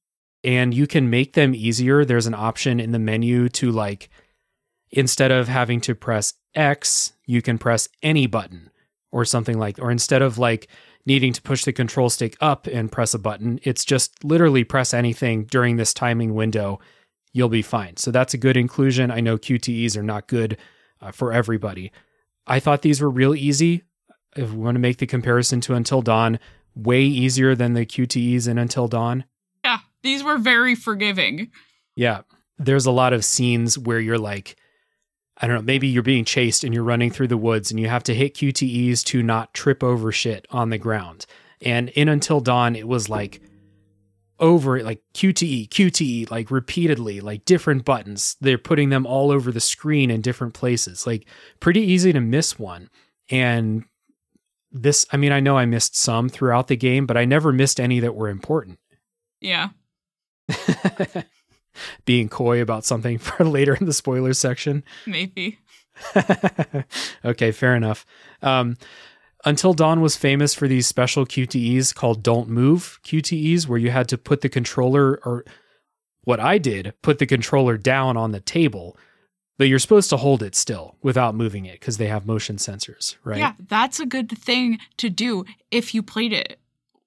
and you can make them easier. There's an option in the menu to like, instead of having to press X, you can press any button or something like, or instead of like needing to push the control stick up and press a button, it's just literally press anything during this timing window you'll be fine. So that's a good inclusion. I know QTEs are not good uh, for everybody. I thought these were real easy. If we want to make the comparison to Until Dawn, way easier than the QTEs in Until Dawn. Yeah, these were very forgiving. Yeah. There's a lot of scenes where you're like, I don't know, maybe you're being chased and you're running through the woods and you have to hit QTEs to not trip over shit on the ground. And in Until Dawn, it was like over it, like QTE, QTE, like repeatedly, like different buttons. They're putting them all over the screen in different places. Like pretty easy to miss one. And this, I mean, I know I missed some throughout the game, but I never missed any that were important. Yeah. Being coy about something for later in the spoiler section. Maybe. okay, fair enough. Um, Until Dawn was famous for these special QTEs called Don't Move QTEs, where you had to put the controller, or what I did, put the controller down on the table, but you're supposed to hold it still without moving it because they have motion sensors, right? Yeah, that's a good thing to do if you played it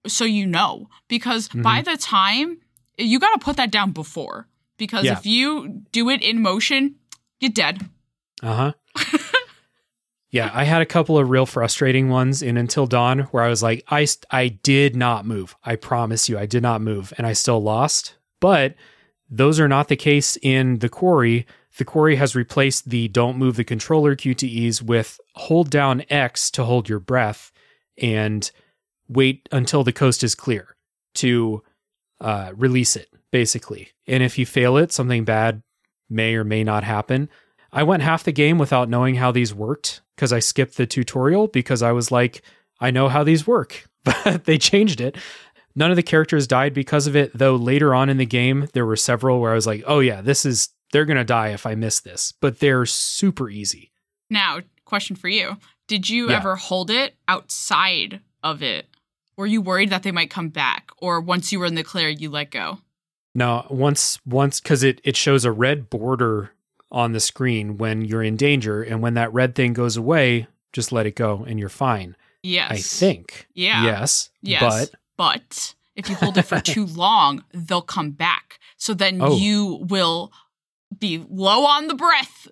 so you know. Because by Mm-hmm. the time you got to put that down before. Because Yeah. if you do it in motion, you're dead. Uh huh. yeah, I had a couple of real frustrating ones in Until Dawn where I was like, I, I did not move. I promise you, I did not move, and I still lost. But those are not the case in the quarry. The quarry has replaced the don't move the controller QTEs with hold down X to hold your breath and wait until the coast is clear to uh, release it, basically. And if you fail it, something bad may or may not happen. I went half the game without knowing how these worked because I skipped the tutorial because I was like, I know how these work, but they changed it. None of the characters died because of it, though later on in the game, there were several where I was like, oh, yeah, this is, they're going to die if I miss this, but they're super easy. Now, question for you. Did you Yeah. ever hold it outside of it? Were you worried that they might come back? Or once you were in the clear, you let go? Now, once, once, because it, it shows a red border on the screen when you're in danger, and when that red thing goes away, just let it go and you're fine. Yes. I think. Yeah. Yes. Yes. But But if you hold it for too long, they'll come back. So then Oh. you will be low on the breath.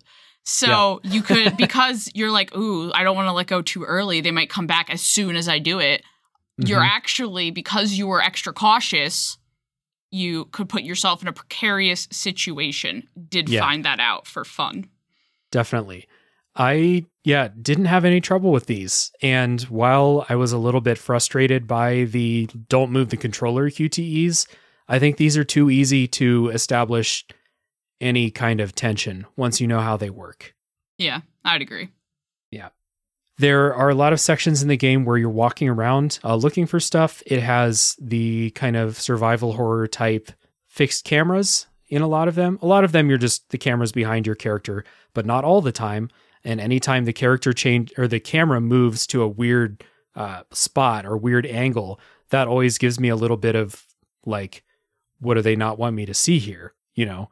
So you could, because you're like, ooh, I don't want to let go too early. They might come back as soon as I do it. You're Mhm. actually, because you were extra cautious, you could put yourself in a precarious situation. Did Yeah. find that out for fun. Definitely. I, yeah, didn't have any trouble with these. And while I was a little bit frustrated by the don't move the controller QTEs, I think these are too easy to establish any kind of tension once you know how they work. Yeah, I'd agree. There are a lot of sections in the game where you're walking around uh, looking for stuff. It has the kind of survival horror type fixed cameras in a lot of them. A lot of them, you're just the cameras behind your character, but not all the time. And anytime the character change or the camera moves to a weird uh, spot or weird angle, that always gives me a little bit of like, what do they not want me to see here? You know?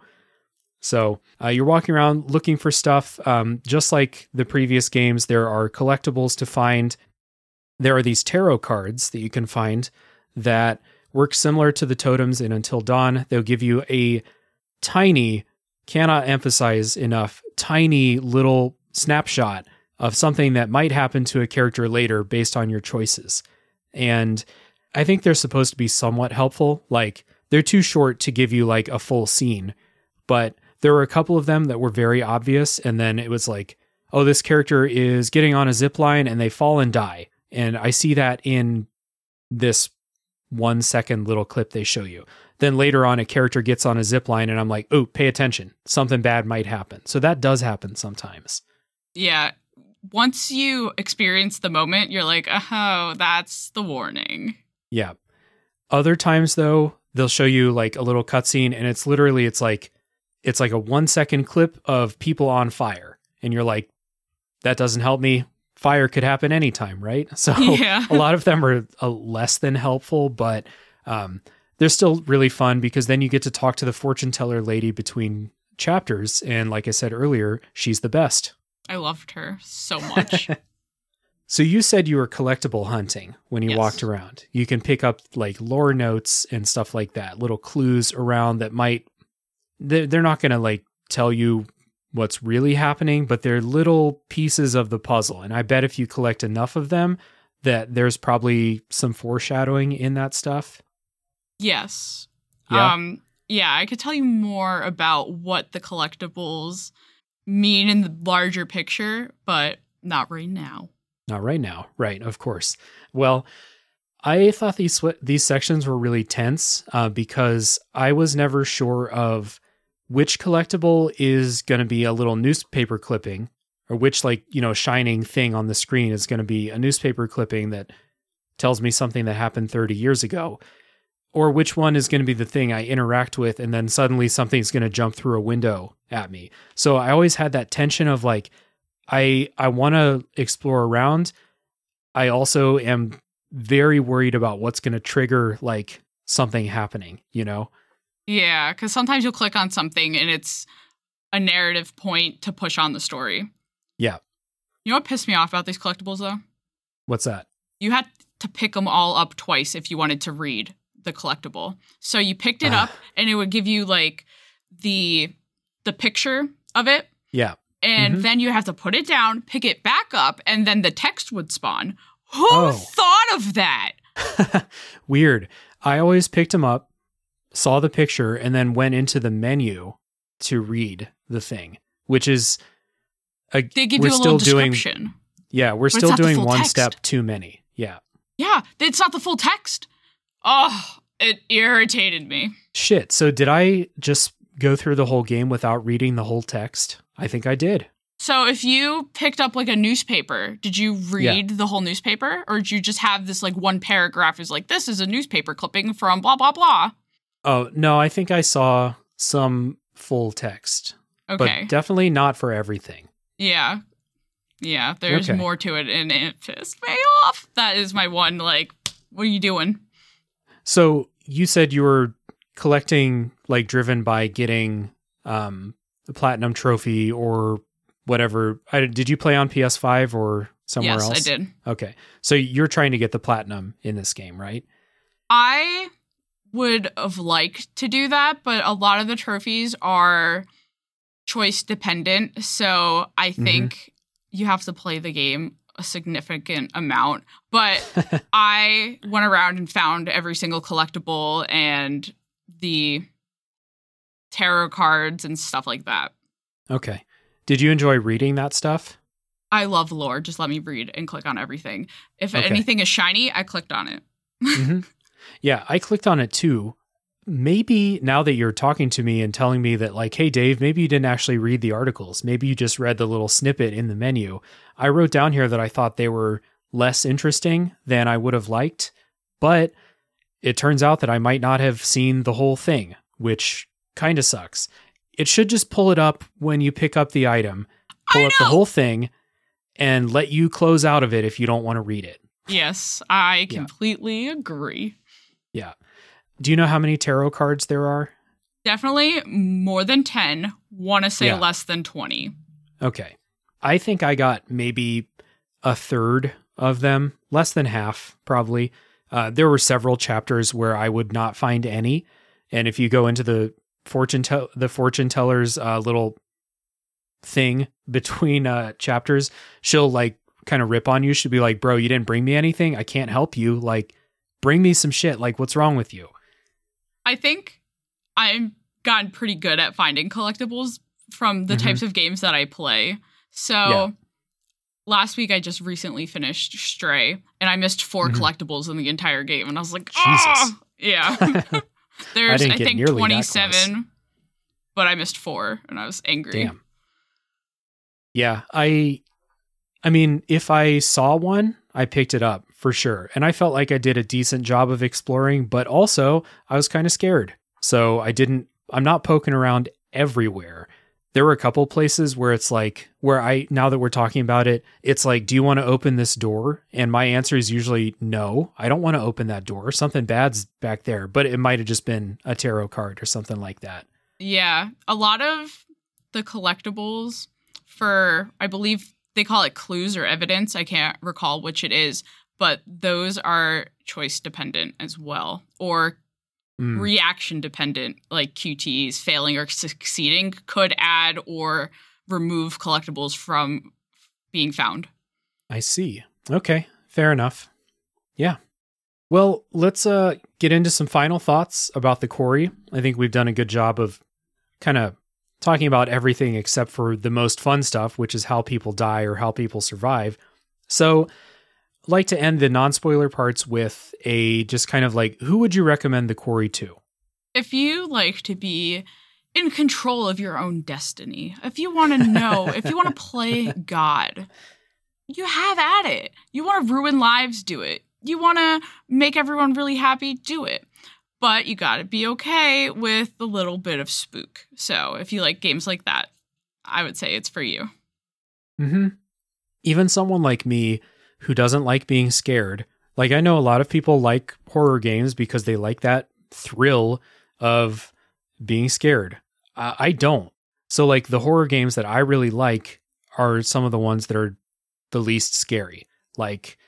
So uh, you're walking around looking for stuff. Um, just like the previous games, there are collectibles to find. There are these tarot cards that you can find that work similar to the totems in Until Dawn. They'll give you a tiny, cannot emphasize enough, tiny little snapshot of something that might happen to a character later based on your choices. And I think they're supposed to be somewhat helpful. Like they're too short to give you like a full scene, but there were a couple of them that were very obvious. And then it was like, oh, this character is getting on a zip line and they fall and die. And I see that in this one second little clip they show you. Then later on, a character gets on a zip line and I'm like, oh, pay attention. Something bad might happen. So that does happen sometimes. Yeah. Once you experience the moment, you're like, oh, that's the warning. Yeah. Other times though, they'll show you like a little cutscene and it's literally it's like it's like a 1 second clip of people on fire and you're like that doesn't help me. Fire could happen anytime, right? So Yeah. a lot of them are uh, less than helpful, but um they're still really fun because then you get to talk to the fortune teller lady between chapters and like I said earlier, she's the best. I loved her so much. So you said you were collectible hunting when you Yes. walked around. You can pick up like lore notes and stuff like that, little clues around that might they're, they're not going to like tell you what's really happening, but they're little pieces of the puzzle. And I bet if you collect enough of them, that there's probably some foreshadowing in that stuff. Yes. Yeah. Um yeah, I could tell you more about what the collectibles mean in the larger picture, but not right now. Not right now, right? Of course. Well, I thought these these sections were really tense uh, because I was never sure of which collectible is going to be a little newspaper clipping, or which like you know shining thing on the screen is going to be a newspaper clipping that tells me something that happened 30 years ago, or which one is going to be the thing I interact with, and then suddenly something's going to jump through a window at me. So I always had that tension of like, I I want to explore around. I also am very worried about what's going to trigger like something happening, you know? Yeah, because sometimes you'll click on something and it's a narrative point to push on the story. Yeah. You know what pissed me off about these collectibles though? What's that? You had to pick them all up twice if you wanted to read the collectible. So you picked it Ah. up and it would give you like the the picture of it Yeah. and Mhm. then you have to put it down, pick it back up, and then the text would spawn. Who Oh. thought of that? Weird. I always picked them up, saw the picture, and then went into the menu to read the thing, which is a, They give we're you a still little doing description. yeah, we're still doing one text. step too many. Yeah. Yeah, it's not the full text. Oh, it irritated me. Shit. So did I just go through the whole game without reading the whole text? I think I did. So if you picked up like a newspaper, did you read the whole newspaper or did you just have this like one paragraph is like this is a newspaper clipping from blah blah blah? Oh, no, I think I saw some full text, Okay. but definitely not for everything. yeah. Yeah, there's Okay. more to it and it pissed me off. That is my one like what are you doing? So you said you were collecting, like, driven by getting um, the platinum trophy or whatever. I, did you play on PS5 or somewhere yes, else? I did. Okay, so you're trying to get the platinum in this game, right? I would have liked to do that, but a lot of the trophies are choice dependent. So I Mm-hmm. think you have to play the game a significant amount. But I went around and found every single collectible and the tarot cards and stuff like that. Okay. Did you enjoy reading that stuff? I love lore. Just let me read and click on everything. If Okay. anything is shiny, I clicked on it. hmm Yeah, I clicked on it too. Maybe now that you're talking to me and telling me that, like, hey, Dave, maybe you didn't actually read the articles. Maybe you just read the little snippet in the menu. I wrote down here that I thought they were less interesting than I would have liked, but it turns out that I might not have seen the whole thing, which kind of sucks. It should just pull it up when you pick up the item, pull up the whole thing, and let you close out of it if you don't want to read it. Yes, I Yeah. completely agree. Yeah. Do you know how many tarot cards there are? Definitely more than 10. Want to say Yeah. less than 20. Okay. I think I got maybe a third of them, less than half, probably. Uh, there were several chapters where I would not find any. And if you go into the fortune tell the fortune teller's uh, little thing between uh, chapters, she'll like kind of rip on you. She'll be like, "Bro, you didn't bring me anything. I can't help you. Like, bring me some shit. Like, what's wrong with you?" I think I've gotten pretty good at finding collectibles from the Mhm. types of games that I play. So Yeah. last week I just recently finished Stray and I missed 4 Mhm. collectibles in the entire game and I was like, Jesus. "Ah!" Yeah. There's I, get think nearly that close. 27 but I missed 4 and I was angry. Damn. Yeah, I I mean, if I saw one, I picked it up for sure. And I felt like I did a decent job of exploring, but also I was kind of scared. So I didn't I'm not poking around everywhere. There were a couple places where it's like where I now that we're talking about it, it's like, do you want to open this door? And my answer is usually no. I don't want to open that door. Something bad's back there, but it might have just been a tarot card or something like that. Yeah, a lot of the collectibles for I believe they call it clues or evidence. I can't recall which it is, but those are choice dependent as well or Mm. reaction dependent, like QTEs failing or succeeding, could add or remove collectibles from being found. I see. Okay, fair enough. Yeah. Well, let's uh get into some final thoughts about the quarry. I think we've done a good job of kind of talking about everything except for the most fun stuff, which is how people die or how people survive. So, like to end the non-spoiler parts with a just kind of like who would you recommend the quarry to? If you like to be in control of your own destiny, if you want to know, if you want to play God, you have at it. You want to ruin lives, do it. You want to make everyone really happy, do it. But you got to be okay with a little bit of spook. So if you like games like that, I would say it's for you. Mm-hmm. Even someone like me who doesn't like being scared, like I know a lot of people like horror games because they like that thrill of being scared. Uh, I don't. So like the horror games that I really like are some of the ones that are the least scary. Like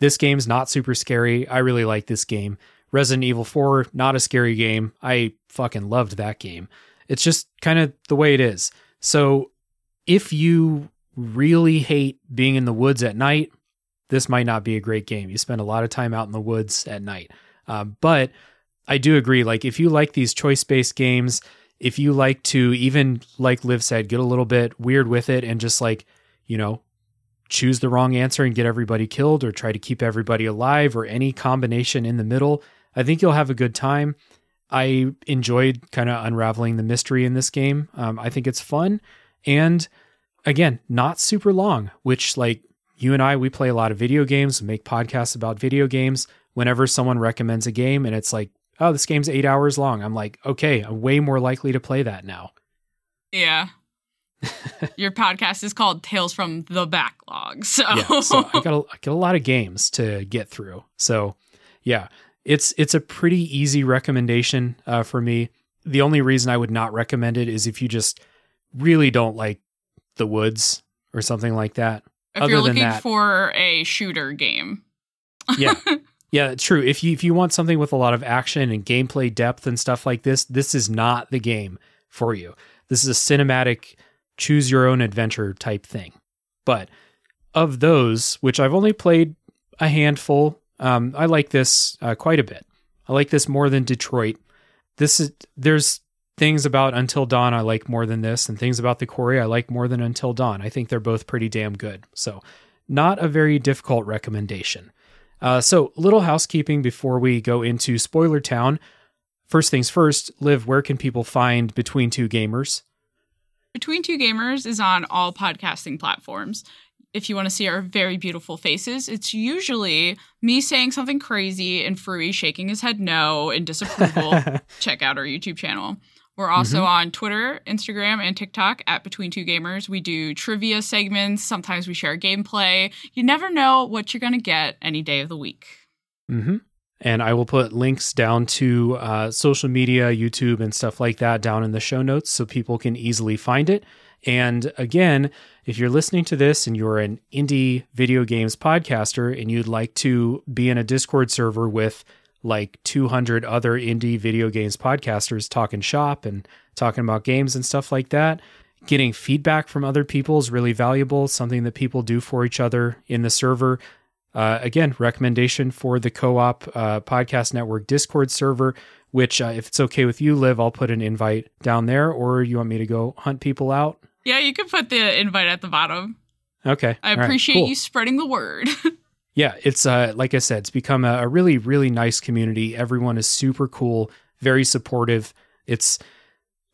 this game's not super scary. I really like this game. Resident Evil 4, not a scary game. I fucking loved that game. It's just kind of the way it is. So if you really hate being in the woods at night, this might not be a great game. You spend a lot of time out in the woods at night. Uh, but I do agree. Like, if you like these choice based games, if you like to, even like Liv said, get a little bit weird with it and just like, you know, choose the wrong answer and get everybody killed or try to keep everybody alive or any combination in the middle, I think you'll have a good time. I enjoyed kind of unraveling the mystery in this game. Um, I think it's fun. And again, not super long, which, like, you and I, we play a lot of video games, make podcasts about video games. Whenever someone recommends a game and it's like, oh, this game's eight hours long, I'm like, okay, I'm way more likely to play that now. Yeah. Your podcast is called Tales from the Backlog. So, yeah, so I got a, I got a lot of games to get through. So, yeah, it's it's a pretty easy recommendation uh, for me. The only reason I would not recommend it is if you just really don't like the woods or something like that. If you're looking that- for a shooter game, Yeah. Yeah, true. If you if you want something with a lot of action and gameplay depth and stuff like this, this is not the game for you. This is a cinematic choose your own adventure type thing. But of those, which I've only played a handful, um, I like this uh, quite a bit. I like this more than Detroit. This is there's things about Until Dawn I like more than this, and things about the Quarry I like more than Until Dawn. I think they're both pretty damn good. So, not a very difficult recommendation. Uh, so, little housekeeping before we go into Spoiler Town. First things first, Liv, where can people find Between Two Gamers? Between Two Gamers is on all podcasting platforms. If you want to see our very beautiful faces, it's usually me saying something crazy and Frui shaking his head no in disapproval. Check out our YouTube channel. We're also on Twitter, Instagram, and TikTok at Between Two Gamers. We do trivia segments. Sometimes we share gameplay. You never know what you're going to get any day of the week. Mm-hmm. And I will put links down to uh, social media, YouTube, and stuff like that down in the show notes so people can easily find it. And again, if you're listening to this and you're an indie video games podcaster and you'd like to be in a Discord server with like 200 other indie video games podcasters talking shop and talking about games and stuff like that, getting feedback from other people is really valuable, something that people do for each other in the server. Uh, again, recommendation for the Co op uh, Podcast Network Discord server, which, uh, if it's okay with you, Liv, I'll put an invite down there, or you want me to go hunt people out? Yeah, you can put the invite at the bottom. Okay. I all right, appreciate cool. you spreading the word. Yeah, it's uh, like I said, it's become a, a really, really nice community. Everyone is super cool, very supportive. It's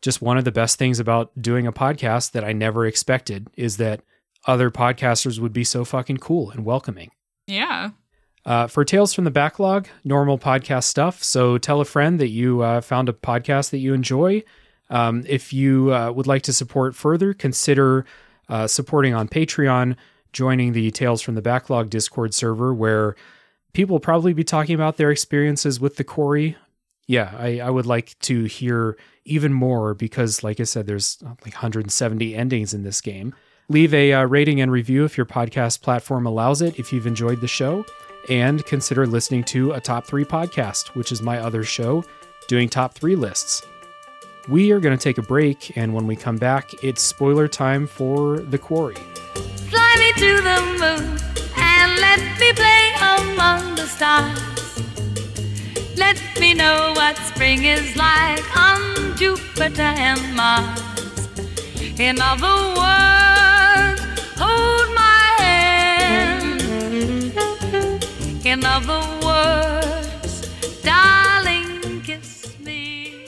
just one of the best things about doing a podcast that I never expected is that other podcasters would be so fucking cool and welcoming. yeah. Uh, for Tales from the Backlog, normal podcast stuff. So tell a friend that you uh, found a podcast that you enjoy. Um, if you uh, would like to support further, consider uh, supporting on Patreon, joining the Tales from the Backlog Discord server, where people will probably be talking about their experiences with the quarry. Yeah, I, I would like to hear even more because, like I said, there's uh, like 170 endings in this game. Leave a uh, rating and review if your podcast platform allows it if you've enjoyed the show and consider listening to a top three podcast, which is my other show. doing top three lists. We are going to take a break, and when we come back, it's spoiler time for The Quarry. To the moon and let me play among the stars. Let me know what spring is like on Jupiter and Mars. In other words, hold my hand. In other words, darling, kiss me.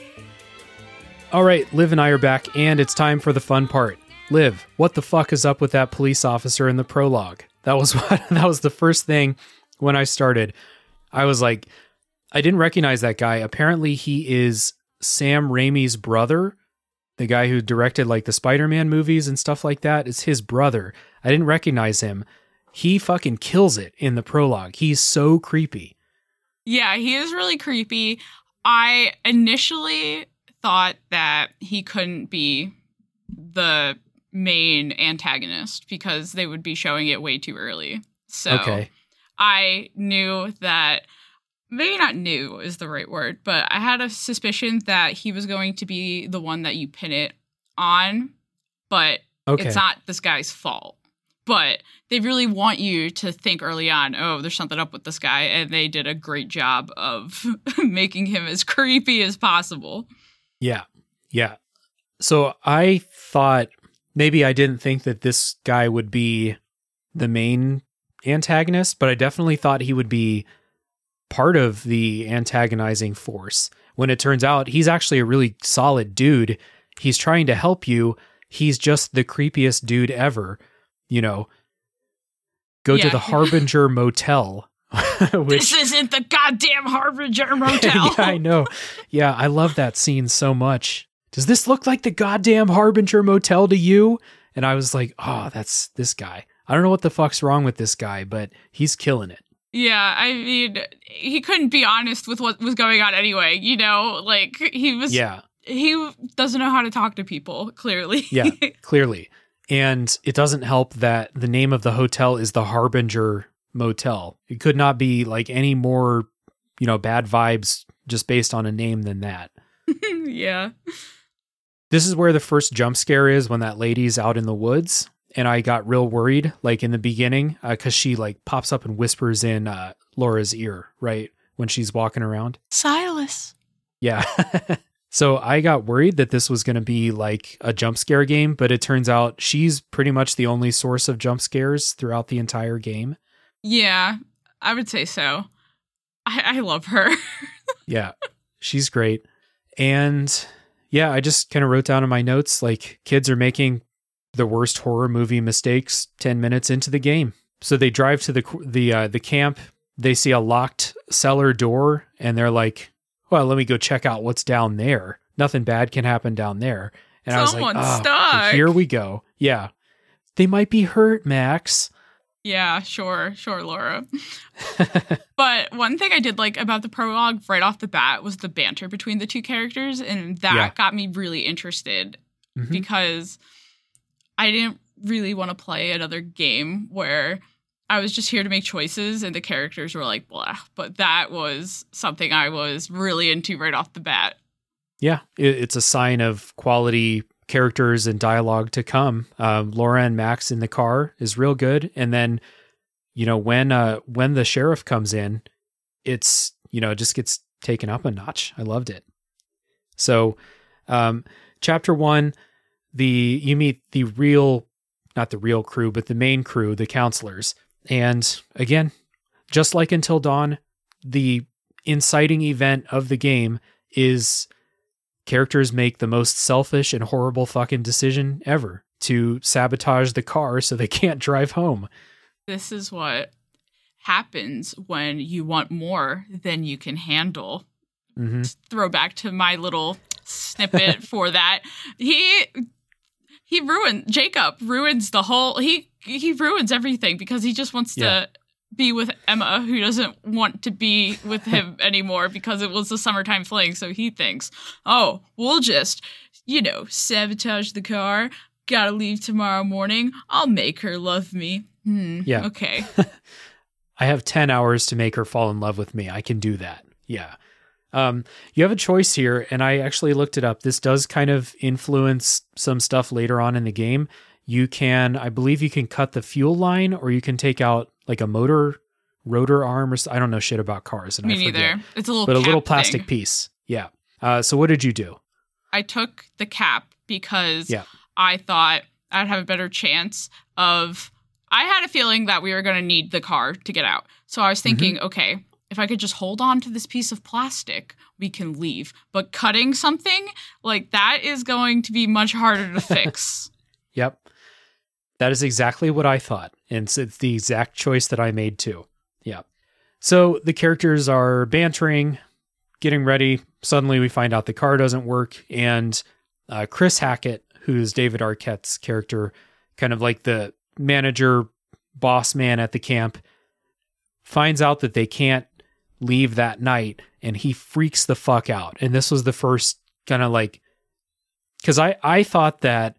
All right, Liv and I are back, and it's time for the fun part. Liv, what the fuck is up with that police officer in the prologue? That was what that was the first thing when I started. I was like, I didn't recognize that guy. Apparently, he is Sam Raimi's brother, the guy who directed like the Spider-Man movies and stuff like that. It's his brother. I didn't recognize him. He fucking kills it in the prologue. He's so creepy. Yeah, he is really creepy. I initially thought that he couldn't be the main antagonist because they would be showing it way too early. So Okay. I knew that maybe not knew is the right word, but I had a suspicion that he was going to be the one that you pin it on, but Okay. it's not this guy's fault. But they really want you to think early on, oh, there's something up with this guy, and they did a great job of making him as creepy as possible. Yeah. Yeah. So I thought maybe I didn't think that this guy would be the main antagonist, but I definitely thought he would be part of the antagonizing force. When it turns out he's actually a really solid dude, he's trying to help you. He's just the creepiest dude ever, you know. Go to the Harbinger Motel, which this isn't the goddamn Harbinger Motel. yeah, I know. Yeah, I love that scene so much. Does this look like the goddamn Harbinger Motel to you? And I was like, oh, that's this guy. I don't know what the fuck's wrong with this guy, but he's killing it. Yeah, I mean, he couldn't be honest with what was going on anyway. You know, like he was. Yeah, He doesn't know how to talk to people. Clearly. yeah, clearly. And it doesn't help that the name of the hotel is the Harbinger Motel. It could not be like any more, you know, bad vibes just based on a name than that. yeah. This is where the first jump scare is when that lady's out in the woods. And I got real worried, like in the beginning, because she like pops up and whispers in uh, Laura's ear, right? When she's walking around. Silas. Yeah. so I got worried that this was going to be like a jump scare game, but it turns out she's pretty much the only source of jump scares throughout the entire game. Yeah, I would say so. I, I love her. Yeah, she's great. And yeah, I just kind of wrote down in my notes like kids are making the worst horror movie mistakes 10 minutes into the game. So they drive to the the uh, the camp, they see a locked cellar door and they're like, "Well, let me go check out what's down there. Nothing bad can happen down there." And I was like, "Oh, stuck." here we go." Yeah. They might be hurt, Max. Yeah, sure, sure, Laura. but one thing I did like about the prologue right off the bat was the banter between the two characters, and that Yeah. got me really interested Mhm. because I didn't really want to play another game where I was just here to make choices and the characters were like blah. But that was something I was really into right off the bat. Yeah, it's a sign of quality characters and dialogue to come. Um, Laura and Max in the car is real good, and then you know when uh, when the sheriff comes in, it's you know it just gets taken up a notch. I loved it. So, um, chapter one, the you meet the real, not the real crew, but the main crew, the counselors, and again, just like Until Dawn, the inciting event of the game is characters make the most selfish and horrible fucking decision ever to sabotage the car so they can't drive home. This is what happens when you want more than you can handle. hmm Throw back to my little snippet for that. He he ruined Jacob ruins the whole he he ruins everything because he just wants Yeah. to be with Emma who doesn't want to be with him anymore because it was a summertime fling so he thinks oh we'll just you know sabotage the car gotta leave tomorrow morning I'll make her love me hmm Yeah. okay I have 10 hours to make her fall in love with me. I can do that. Yeah. Um, you have a choice here, and I actually looked it up. This does kind of influence some stuff later on in the game. You can, I believe, you can cut the fuel line, or you can take out like a motor rotor arm, or I don't know shit about cars, and Me I forget. neither. It's a little But a little plastic thing. piece, yeah. Uh, so what did you do? I took the cap because Yeah. I thought I'd have a better chance of. I had a feeling that we were going to need the car to get out. So I was thinking, Mm-hmm. okay, if I could just hold on to this piece of plastic, we can leave. But cutting something like that is going to be much harder to fix. That is exactly what I thought. And it's, it's the exact choice that I made too. Yeah. So the characters are bantering, getting ready. Suddenly we find out the car doesn't work. And uh, Chris Hackett, who's David Arquette's character, kind of like the manager, boss man at the camp, finds out that they can't leave that night and he freaks the fuck out. And this was the first kind of like, because I, I thought that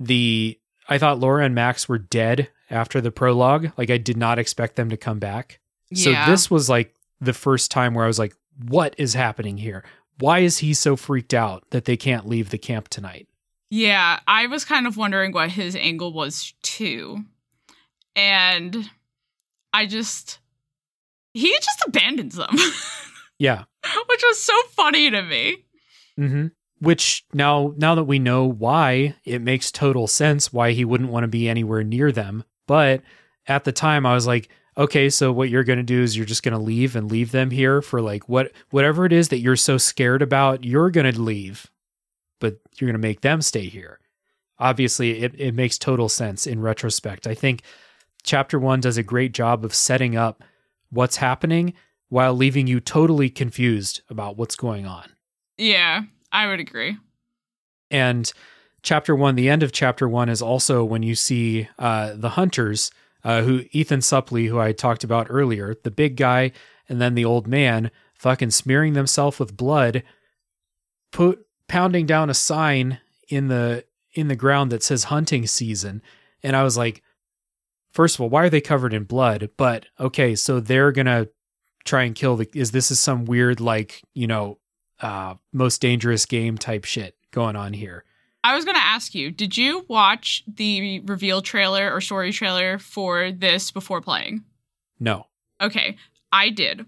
the I thought Laura and Max were dead after the prologue. Like I did not expect them to come back. yeah. So this was like the first time where I was like, what is happening here? Why is he so freaked out that they can't leave the camp tonight? Yeah, I was kind of wondering what his angle was too. And I just he just abandons them, Yeah. which was so funny to me. hmm Which now now that we know why, it makes total sense why he wouldn't want to be anywhere near them. But at the time I was like, okay, so what you're going to do is you're just going to leave and leave them here for like what whatever it is that you're so scared about, you're going to leave, but you're going to make them stay here. Obviously, it it makes total sense in retrospect. I think chapter 1 does a great job of setting up what's happening while leaving you totally confused about what's going on. Yeah, I would agree. And chapter one, the end of chapter one is also when you see uh, the hunters, uh, who Ethan Suplee, who I talked about earlier, the big guy, and then the old man, fucking smearing themselves with blood, put pounding down a sign in the in the ground that says hunting season. And I was like, first of all, why are they covered in blood? But okay, so they're gonna try and kill the. Is this is some weird like you know uh, most dangerous game type shit going on here? I was going to ask you, did you watch the reveal trailer or story trailer for this before playing? No. Okay, I did.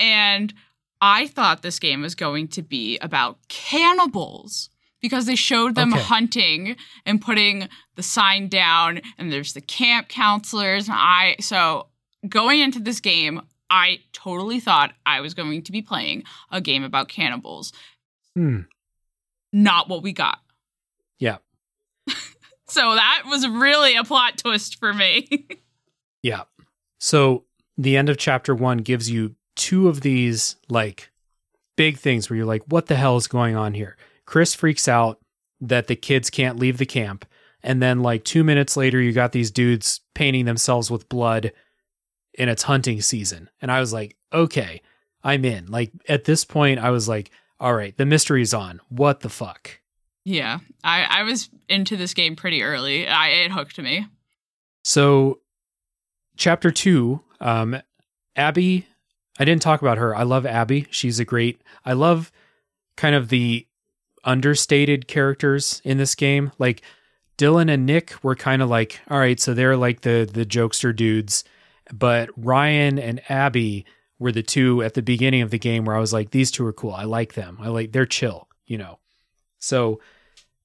And I thought this game was going to be about cannibals because they showed them Okay. hunting and putting the sign down and there's the camp counselors and I so going into this game I totally thought I was going to be playing a game about cannibals. Hmm. Not what we got. Yeah. So that was really a plot twist for me. Yeah. So the end of chapter one gives you two of these like big things where you're like, what the hell is going on here? Chris freaks out that the kids can't leave the camp. And then like two minutes later, you got these dudes painting themselves with blood and it's hunting season. And I was like, okay, I'm in. Like at this point, I was like, all right, the mystery's on. What the fuck? yeah, I, I was into this game pretty early. I, it hooked me. So, chapter two, um, Abby. I didn't talk about her. I love Abby. She's a great. I love kind of the understated characters in this game. Like Dylan and Nick were kind of like, all right, so they're like the the jokester dudes, but Ryan and Abby were the two at the beginning of the game where I was like, these two are cool. I like them. I like they're chill, you know. So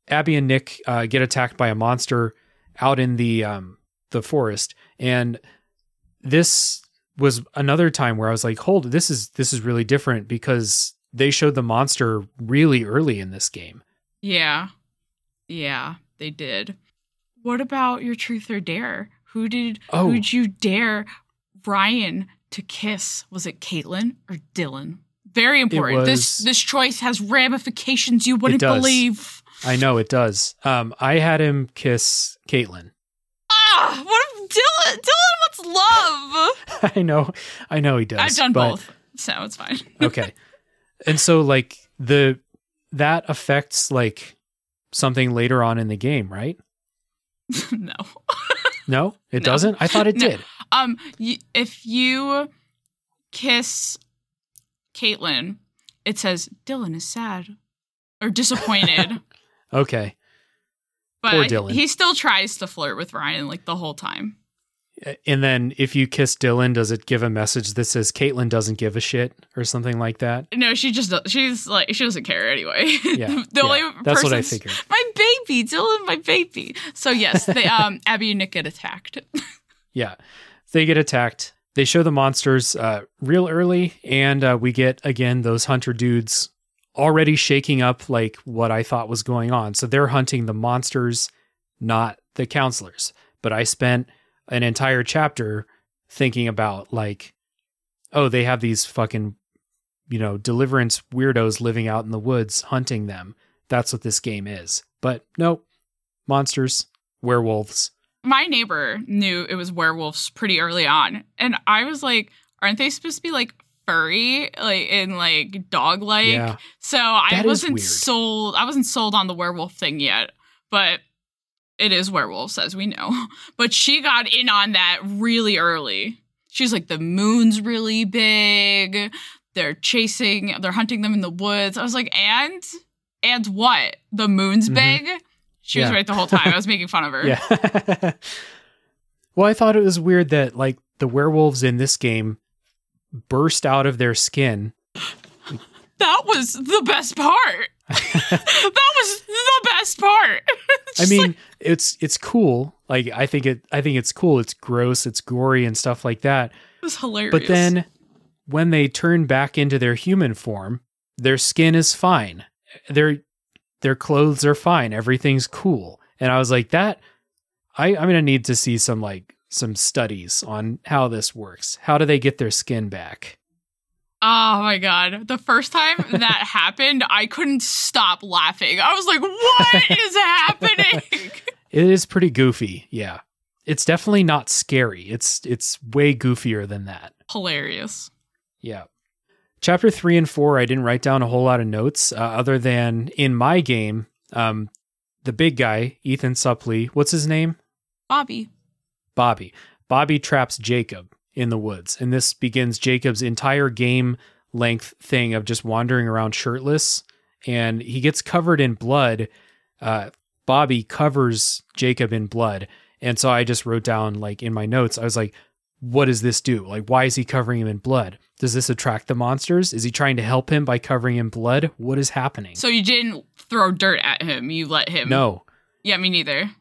Abby and Nick uh, get attacked by a monster out in the um, the forest, and this was another time where I was like, "Hold, this is this is really different because they showed the monster really early in this game." Yeah. Yeah, they did. What about your truth or dare? Who did Oh. who'd you dare Ryan to kiss? Was it Caitlin or Dylan? Very important. This was- this choice has ramifications you wouldn't believe. I know it does. Um, I had him kiss Caitlin. Ah, what if Dylan Dylan wants love? I know, I know he does. I've done but- both, so it's fine. okay, and so like the that affects like something later on in the game, right? no. No, it No. doesn't. I thought it No. did. Um, y- if you kiss Caitlin, it says Dylan is sad or disappointed. Okay. but Poor Dylan. he still tries to flirt with Ryan like the whole time. And then if you kiss Dylan, does it give a message that says Caitlin doesn't give a shit or something like that? No, she just she's like she doesn't care anyway. Yeah, the yeah, only that's what I figured. My baby, Dylan, my baby. So yes, they um Abby and Nick get attacked. Yeah. They get attacked. They show the monsters uh, real early, and uh, we get, again, those hunter dudes already shaking up like what I thought was going on. So they're hunting the monsters, not the counselors. But I spent an entire chapter thinking about, like, oh, they have these fucking, you know, deliverance weirdos living out in the woods hunting them. That's what this game is. But nope, monsters, werewolves. my neighbor knew it was werewolves pretty early on, and I was like, "Aren't they supposed to be like furry, like in like dog like?" Yeah. So I That wasn't sold. I wasn't sold on the werewolf thing yet, but it is werewolves, as we know. But she got in on that really early. She's like, "The moon's really big. They're chasing. They're hunting them in the woods." I was like, "And and what? The moon's Mhm. big." She was right the whole time. I was making fun of her. Yeah. well, I thought it was weird that like the werewolves in this game burst out of their skin. That was the best part. that was the best part. I mean, like, it's it's cool. Like I think it I think it's cool. It's gross, it's gory and stuff like that. it was hilarious. But then when they turn back into their human form, their skin is fine. Their their clothes are fine. Everything's cool. And I was like, that I, I'm gonna need to see some like some studies on how this works. How do they get their skin back? Oh my god, the first time that happened, I couldn't stop laughing. I was like, "What is happening?" It is pretty goofy, yeah. It's definitely not scary. It's it's way goofier than that. Hilarious. Yeah. Chapter three and four, I didn't write down a whole lot of notes uh, other than in my game, um, the big guy, Ethan Suplee, what's his name? Bobby. Bobby. Bobby traps Jacob in the woods, and this begins Jacob's entire game length thing of just wandering around shirtless, and he gets covered in blood. Uh, Bobby covers Jacob in blood, and so I just wrote down like in my notes, I was like, "What does this do? Like, why is he covering him in blood? Does this attract the monsters? Is he trying to help him by covering him in blood? What is happening?" So you didn't throw dirt at him. You let him. no, Yeah, me neither.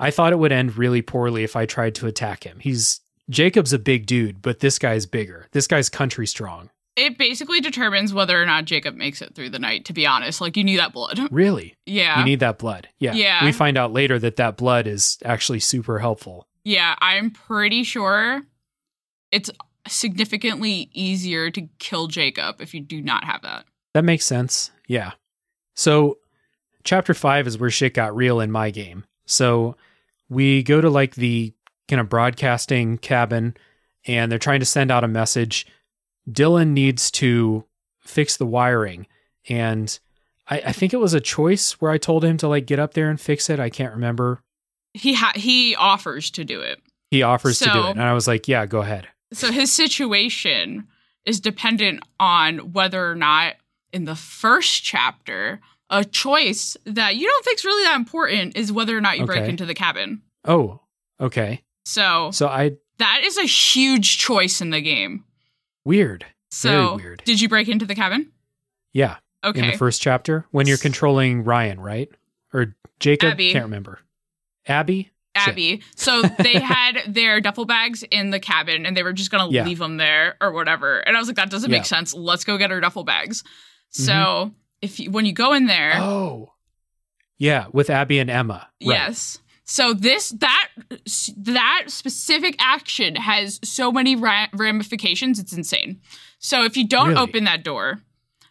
I thought it would end really poorly if I tried to attack him. He's Jacob's a big dude, but this guy's bigger. This guy's country strong. It basically determines whether or not Jacob makes it through the night. To be honest, like you need that blood. Really? Yeah. You need that blood. Yeah. Yeah. We find out later that that blood is actually super helpful. Yeah, I'm pretty sure it's significantly easier to kill Jacob if you do not have that. That makes sense. Yeah. So, chapter 5 is where shit got real in my game. So, we go to like the kind of broadcasting cabin and they're trying to send out a message. Dylan needs to fix the wiring. And I, I think it was a choice where I told him to like get up there and fix it. I can't remember. He ha- he offers to do it. He offers to do it. And I was like, yeah, go ahead. So his situation is dependent on whether or not in the first chapter a choice that you don't think is really that important is whether or not you break into the cabin. Oh, okay. So So I, that is a huge choice in the game. weird. So Very weird. did you break into the cabin? Yeah. Okay. in the first chapter when you're controlling Ryan, right? Or Jacob? Abby. Can't remember. Abby? Shit. Abby. So they had their duffel bags in the cabin and they were just going to Yeah. leave them there or whatever. And I was like, that doesn't Yeah. make sense. Let's go get our duffel bags. Mm-hmm. So if you, when you go in there, Oh. Yeah, with Abby and Emma. Right. yes. So this that that specific action has so many ra- ramifications. It's insane. So if you don't Really? open that door,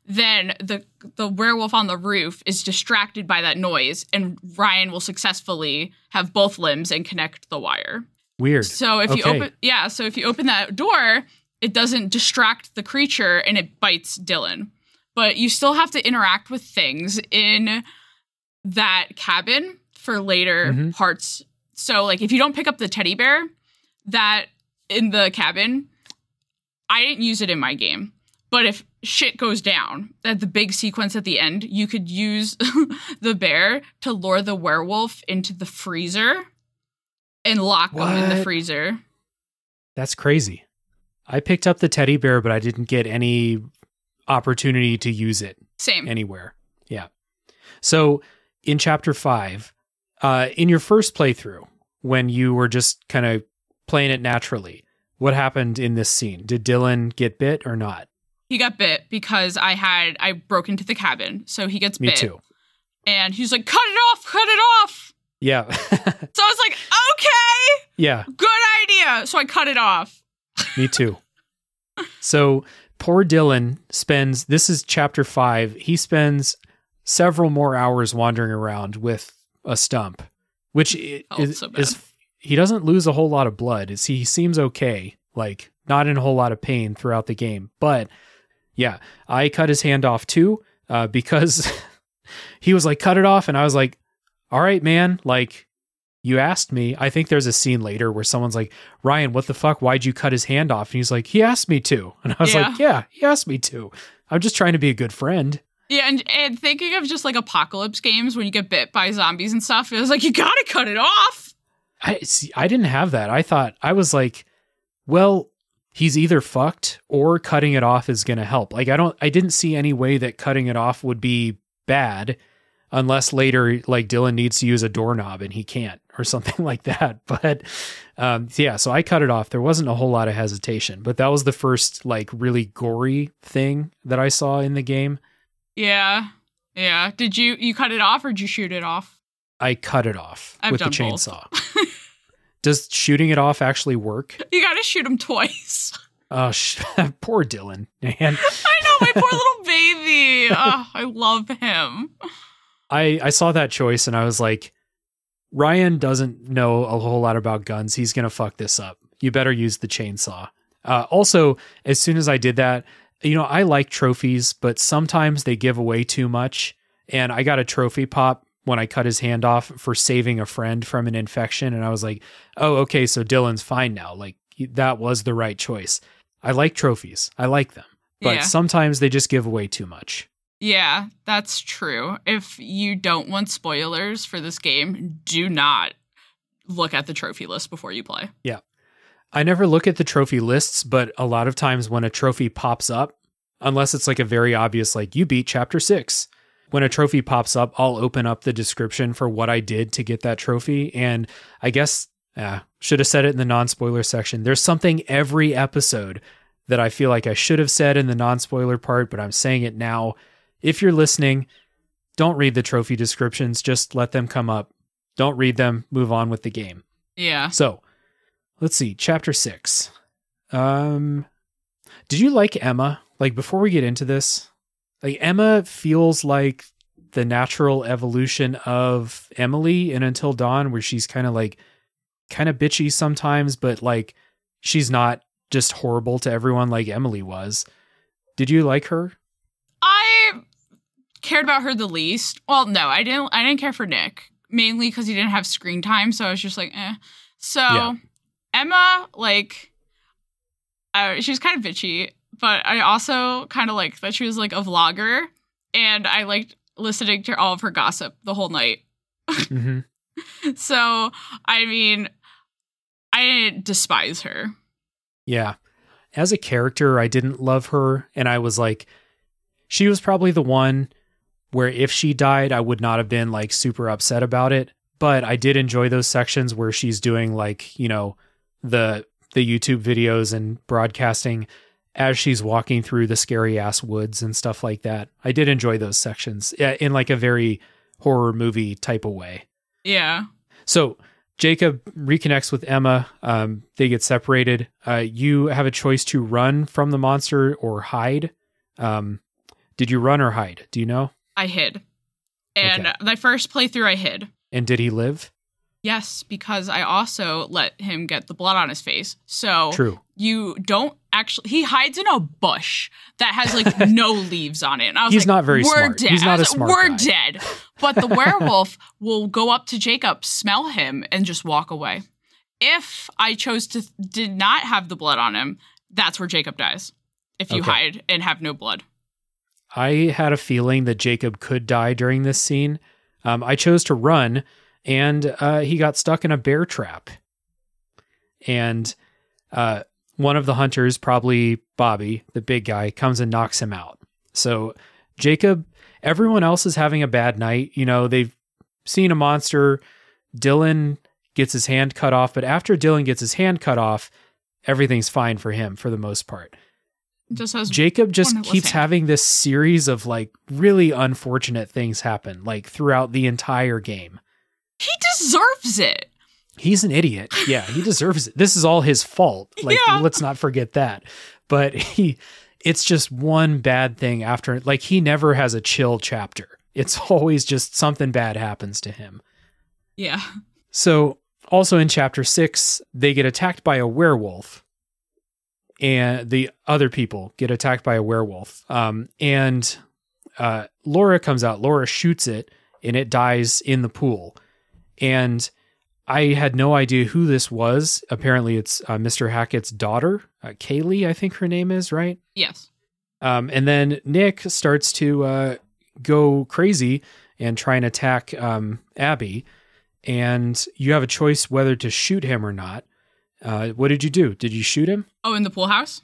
then the the werewolf on the roof is distracted by that noise, and Ryan will successfully have both limbs and connect the wire. Weird. So if you open, yeah, so if you open that door, it doesn't distract the creature and it bites Dylan. But you still have to interact with things in that cabin for later Mhm. parts. So like if you don't pick up the teddy bear that in the cabin, I didn't use it in my game. But if shit goes down at the big sequence at the end, you could use the bear to lure the werewolf into the freezer and lock him in the freezer. That's crazy. I picked up the teddy bear, but I didn't get any opportunity to use it Same. anywhere. Yeah. So in chapter five, uh, in your first playthrough, when you were just kind of playing it naturally, what happened in this scene? Did Dylan get bit or not? he got bit because I had I broke into the cabin. So he gets Me bit. too. And he's like, cut it off, cut it off. Yeah. So I was like, okay, yeah. good idea. So I cut it off. Me too. So poor Dylan spends this is chapter five. He spends several more hours wandering around with a stump, which is, so is he doesn't lose a whole lot of blood. Is he seems okay, like not in a whole lot of pain throughout the game. But yeah, I cut his hand off too uh, because he was like, "Cut it off," and I was like, "All right, man, like." You asked me. I think there's a scene later where someone's like, Ryan, what the fuck? Why'd you cut his hand off? And he's like, he asked me to. And I was Yeah. like, yeah, he asked me to. I'm just trying to be a good friend. Yeah, and, and thinking of just like apocalypse games when you get bit by zombies and stuff, it was like, you gotta cut it off. I see. I didn't have that. I thought I was like, well, he's either fucked or cutting it off is to help. Like I don't. I didn't see any way that cutting it off would be bad, unless later like Dylan needs to use a doorknob and he can't or something like that. But um, yeah, so I cut it off. There wasn't a whole lot of hesitation, but that was the first like really gory thing that I saw in the game. Yeah. Yeah. Did you you cut it off or did you shoot it off? I cut it off I've with the chainsaw. Does shooting it off actually work? You gotta shoot him twice. Oh, sh- poor Dylan, man. I know, my poor little baby. oh, I love him. I I saw that choice and I was like, Ryan doesn't know a whole lot about guns. He's gonna fuck this up. You better use the chainsaw. Uh, also, as soon as I did that, you know, I like trophies, but sometimes they give away too much. And I got a trophy pop when I cut his hand off for saving a friend from an infection, and I was like, oh, okay, so Dylan's fine now. Like that was the right choice. I like trophies. I like them, but Yeah. sometimes they just give away too much. Yeah, that's true. If you don't want spoilers for this game, do not look at the trophy list before you play. I never look at the trophy lists, but a lot of times when a trophy pops up, unless it's like a very obvious, like you beat chapter six, when a trophy pops up, I'll open up the description for what I did to get that trophy. And I guess, uh, should have said it in the non spoiler section. There's something every episode that I feel like I should have said in the non spoiler part, but I'm saying it now. If you're listening, don't read the trophy descriptions, just let them come up. Don't read them, move on with the game. Yeah. So, let's see, chapter 6. Um did you like Emma? Like before we get into this, like Emma feels like the natural evolution of Emily in Until Dawn where she's kind of like kind of bitchy sometimes, but like she's not just horrible to everyone like Emily was. Did you like her? I cared about her the least. Well, no, I didn't I didn't care for Nick. Mainly because he didn't have screen time, so I was just like, eh. So Yeah. Emma, like uh, she's kind of bitchy, but I also kind of liked that she was like a vlogger, and I liked listening to all of her gossip the whole night. Mhm. So I mean, I didn't despise her. Yeah. As a character, I didn't love her. And I was like, she was probably the one where if she died, I would not have been like super upset about it. But I did enjoy those sections where she's doing like, you know, the the YouTube videos and broadcasting as she's walking through the scary ass woods and stuff like that. I did enjoy those sections in like a very horror movie type of way. Yeah. So Jacob reconnects with Emma. Um, they get separated. Uh, you have a choice to run from the monster or hide. Um, did you run or hide? Do you know? I hid. And Okay. my first playthrough, I hid. And did he live? Yes, because I also let him get the blood on his face. So True. you don't actually. He hides in a bush that has like no leaves on it. And I was He's like, not very We're smart. dead. He's not a like, smart We're guy." dead. But the werewolf will go up to Jacob, smell him, and just walk away. If I chose to did not have the blood on him, that's where Jacob dies. if you Okay. hide and have no blood. I had a feeling that Jacob could die during this scene. Um, I chose to run, and uh, he got stuck in a bear trap. And uh, one of the hunters, probably Bobby, the big guy, comes and knocks him out. So Jacob, everyone else is having a bad night. You know, they've seen a monster. Dylan gets his hand cut off, but after Dylan gets his hand cut off, everything's fine for him for the most part. Just has Jacob just One that was keeps having this series of like really unfortunate things happen like throughout the entire game. He deserves it. He's an idiot. Yeah, he deserves it. This is all his fault. Like Yeah. let's not forget that. But he it's just one bad thing after like he never has a chill chapter. It's always just something bad happens to him. Yeah. So, also in chapter six, they get attacked by a werewolf, and the other people get attacked by a werewolf. Um, and uh, Laura comes out. Laura shoots it, and it dies in the pool. And I had no idea who this was. Apparently, it's uh, Mr. Hackett's daughter, uh, Kaylee. I think her name is right. Yes. Um, and then Nick starts to uh, go crazy and try and attack um, Abby. And you have a choice whether to shoot him or not. Uh, what did you do? Did you shoot him? Oh, in the pool house?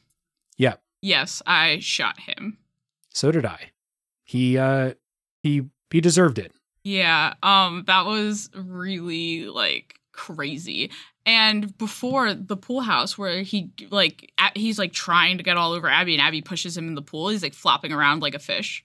Yeah. Yes, I shot him. So did I. He uh, he he deserved it. Yeah, um that was really like crazy. And before the pool house where he like a- he's like trying to get all over Abby and Abby pushes him in the pool, he's like flopping around like a fish.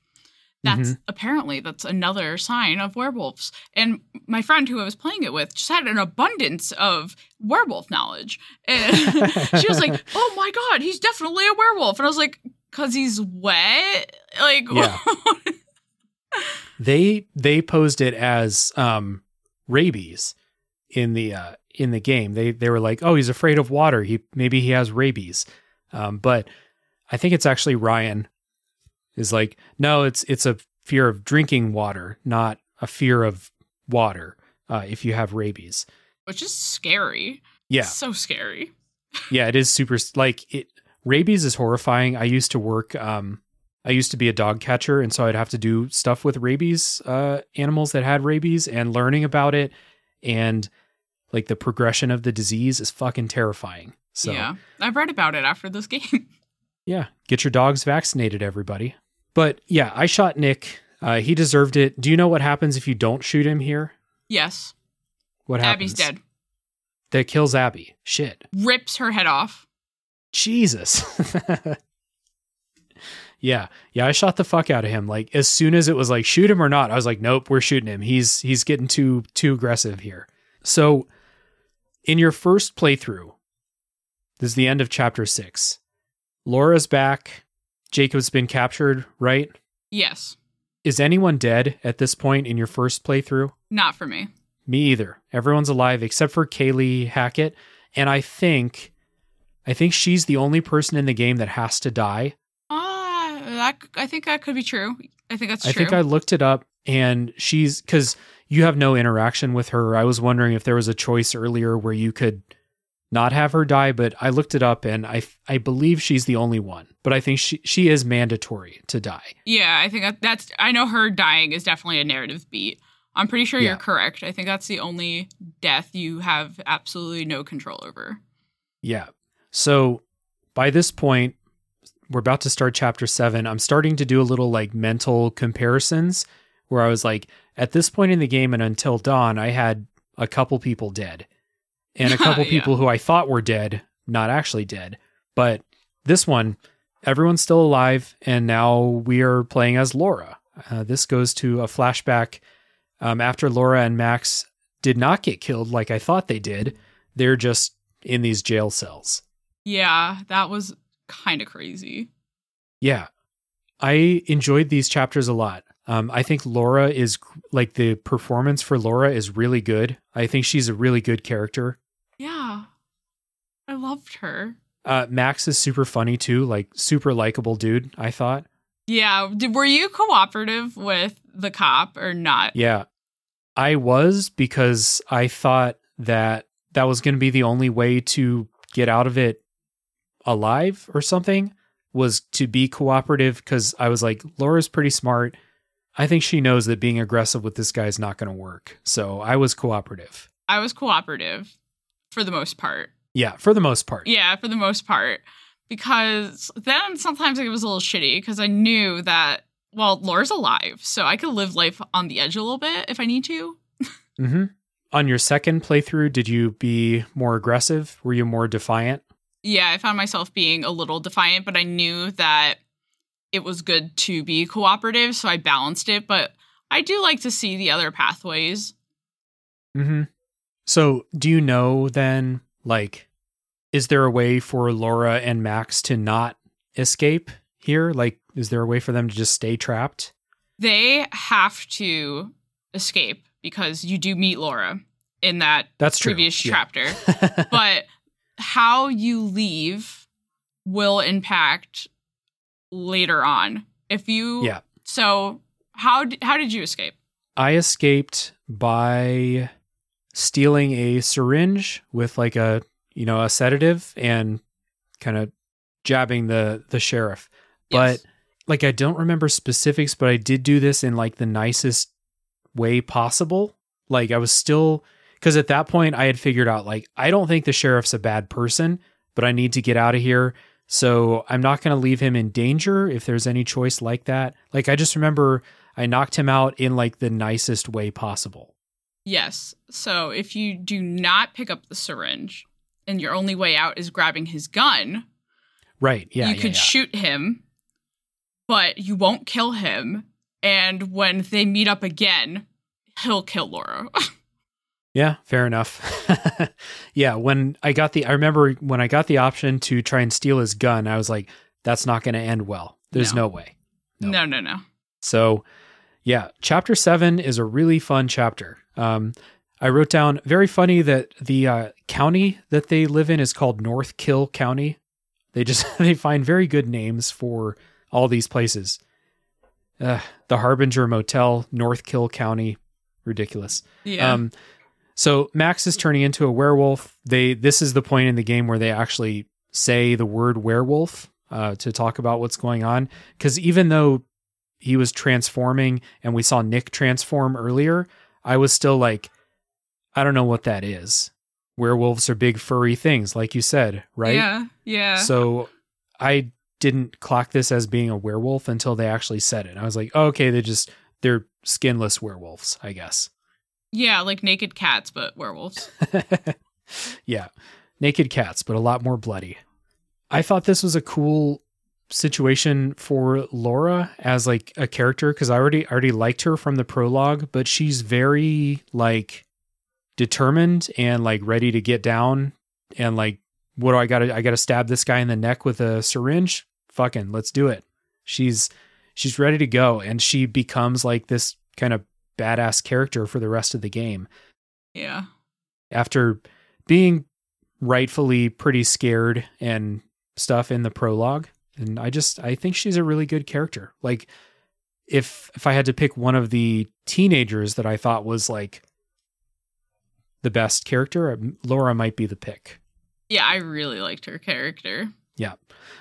That's apparently that's another sign of werewolves. And my friend who I was playing it with just had an abundance of werewolf knowledge. And she was like, "Oh my god, he's definitely a werewolf." And I was like, "Cuz he's wet?" Like Yeah. They they posed it as um, rabies in the uh, in the game. They they were like, oh, he's afraid of water. He maybe he has rabies. Um, but I think it's actually Ryan is like, no, it's it's a fear of drinking water, not a fear of water. Uh, if you have rabies, which is scary. yeah, So scary. yeah, it is super. Like it, rabies is horrifying. I used to work. Um, I used to be a dog catcher, and so I'd have to do stuff with rabies uh, animals that had rabies, and learning about it, and like the progression of the disease is fucking terrifying. So Yeah. I've read about it after this game. yeah, get your dogs vaccinated, everybody. But yeah, I shot Nick. Uh, he deserved it. Do you know what happens if you don't shoot him here? yes. What happens? Abby's dead. That kills Abby. Shit. Rips her head off. Jesus. yeah. Yeah, I shot the fuck out of him. Like as soon as it was like shoot him or not, I was like, nope, we're shooting him. He's he's getting too too aggressive here. So in your first playthrough, this is the end of chapter six. Laura's back. Jacob's been captured, right? Yes. Is anyone dead at this point in your first playthrough? Not for me. Me either. Everyone's alive except for Kaylee Hackett, and I think, I think she's the only person in the game that has to die. That, I think that could be true. I think that's I true. I think I looked it up, and she's because you have no interaction with her. I was wondering if there was a choice earlier where you could not have her die, but I looked it up, and I I believe she's the only one. But I think she she is mandatory to die. yeah, I think that, that's. I know her dying is definitely a narrative beat. I'm pretty sure Yeah. you're correct. I think that's the only death you have absolutely no control over. Yeah. So by this point, we're about to start chapter seven. I'm starting to do a little like mental comparisons where I was like, at this point in the game and until dawn, I had a couple people dead and a couple Yeah. people who I thought were dead, not actually dead. But this one, everyone's still alive. And now we are playing as Laura. Uh, this goes to a flashback um, after Laura and Max did not get killed like I thought they did. They're just in these jail cells. Yeah, that was kind of crazy. Yeah. I enjoyed these chapters a lot. Um, I think Laura is like the performance for Laura is really good. I think she's a really good character. Yeah, I loved her. Uh, Max is super funny too, like super likable dude, I thought. Yeah, did, were you cooperative with the cop or not? Yeah. I was because I thought that that was going to be the only way to get out of it alive or something. was to be cooperative because I was like, Laura's pretty smart. I think she knows that being aggressive with this guy is not going to work. So I was cooperative. I was cooperative for the most part. Yeah, for the most part. Yeah, for the most part. Because then sometimes it was a little shitty because I knew that, well, Laura's alive. So I could live life on the edge a little bit if I need to. hmm On your second playthrough, did you be more aggressive? Were you more defiant? Yeah, I found myself being a little defiant, but I knew that it was good to be cooperative. So I balanced it. But I do like to see the other pathways. hmm So, do you know then, like, is there a way for Laura and Max to not escape here? Like, is there a way for them to just stay trapped? They have to escape because you do meet Laura in that That's true. previous Yeah. chapter. but how you leave will impact later on. If you Yeah. So how how did you escape? I escaped by stealing a syringe with like a you know a sedative and kind of jabbing the the sheriff. Yes. But like I don't remember specifics, but I did do this in like the nicest way possible. Like I was still because at that point I had figured out like I don't think the sheriff's a bad person, but I need to get out of here. So I'm not going to leave him in danger if there's any choice like that. Like I just remember I knocked him out in like the nicest way possible. Yes. So if you do not pick up the syringe and your only way out is grabbing his gun, Right. Yeah. you yeah, could yeah. shoot him, but you won't kill him. And when they meet up again, he'll kill Laura. Yeah, fair enough. yeah, when I got the I remember when I got the option to try and steal his gun, I was like that's not going to end well. There's No. no way. No. no, no, no. So, yeah, chapter 7 is a really fun chapter. Um I wrote down very funny that the uh, county that they live in is called North Kill County. They just they find very good names for all these places. Uh, the Harbinger Motel, North Kill County, ridiculous. Yeah. Um, so Max is turning into a werewolf. They this is the point in the game where they actually say the word werewolf uh, to talk about what's going on. Because even though he was transforming and we saw Nick transform earlier, I was still like, I don't know what that is. Werewolves are big furry things, like you said, right? Yeah. Yeah. So I didn't clock this as being a werewolf until they actually said it. I was like, oh, okay, they just they're skinless werewolves, I guess. Yeah, like naked cats, but werewolves. yeah. Naked cats, but a lot more bloody. I thought this was a cool situation for Laura as like a character because I already already liked her from the prologue, but she's very like determined and like ready to get down and like what do I gotta I gotta stab this guy in the neck with a syringe? Fucking let's do it. She's she's ready to go and she becomes like this kind of badass character for the rest of the game. Yeah. after being rightfully pretty scared and stuff in the prologue and i just i think she's a really good character. Like if if i had to pick one of the teenagers that i thought was like the best character laura might be the pick. Yeah, I really liked her character. yeah.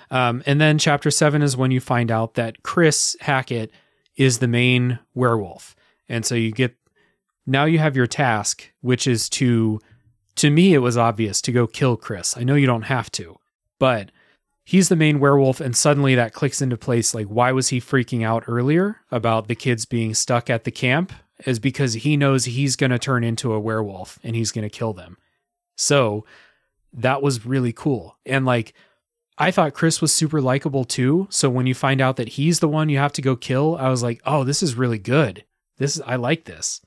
Um, and then chapter seven is when you find out that chris hackett is the main werewolf and so you get now you have your task which is to to me it was obvious to go kill chris. I know you don't have to but he's the main werewolf and suddenly that clicks into place. Like why was he freaking out earlier about the kids being stuck at the camp? Is because he knows he's going to turn into a werewolf and he's going to kill them. So that was really cool. And like I thought Chris was super likable too. So when you find out that he's the one you have to go kill, I was like, "Oh, this is really good. This is I like this."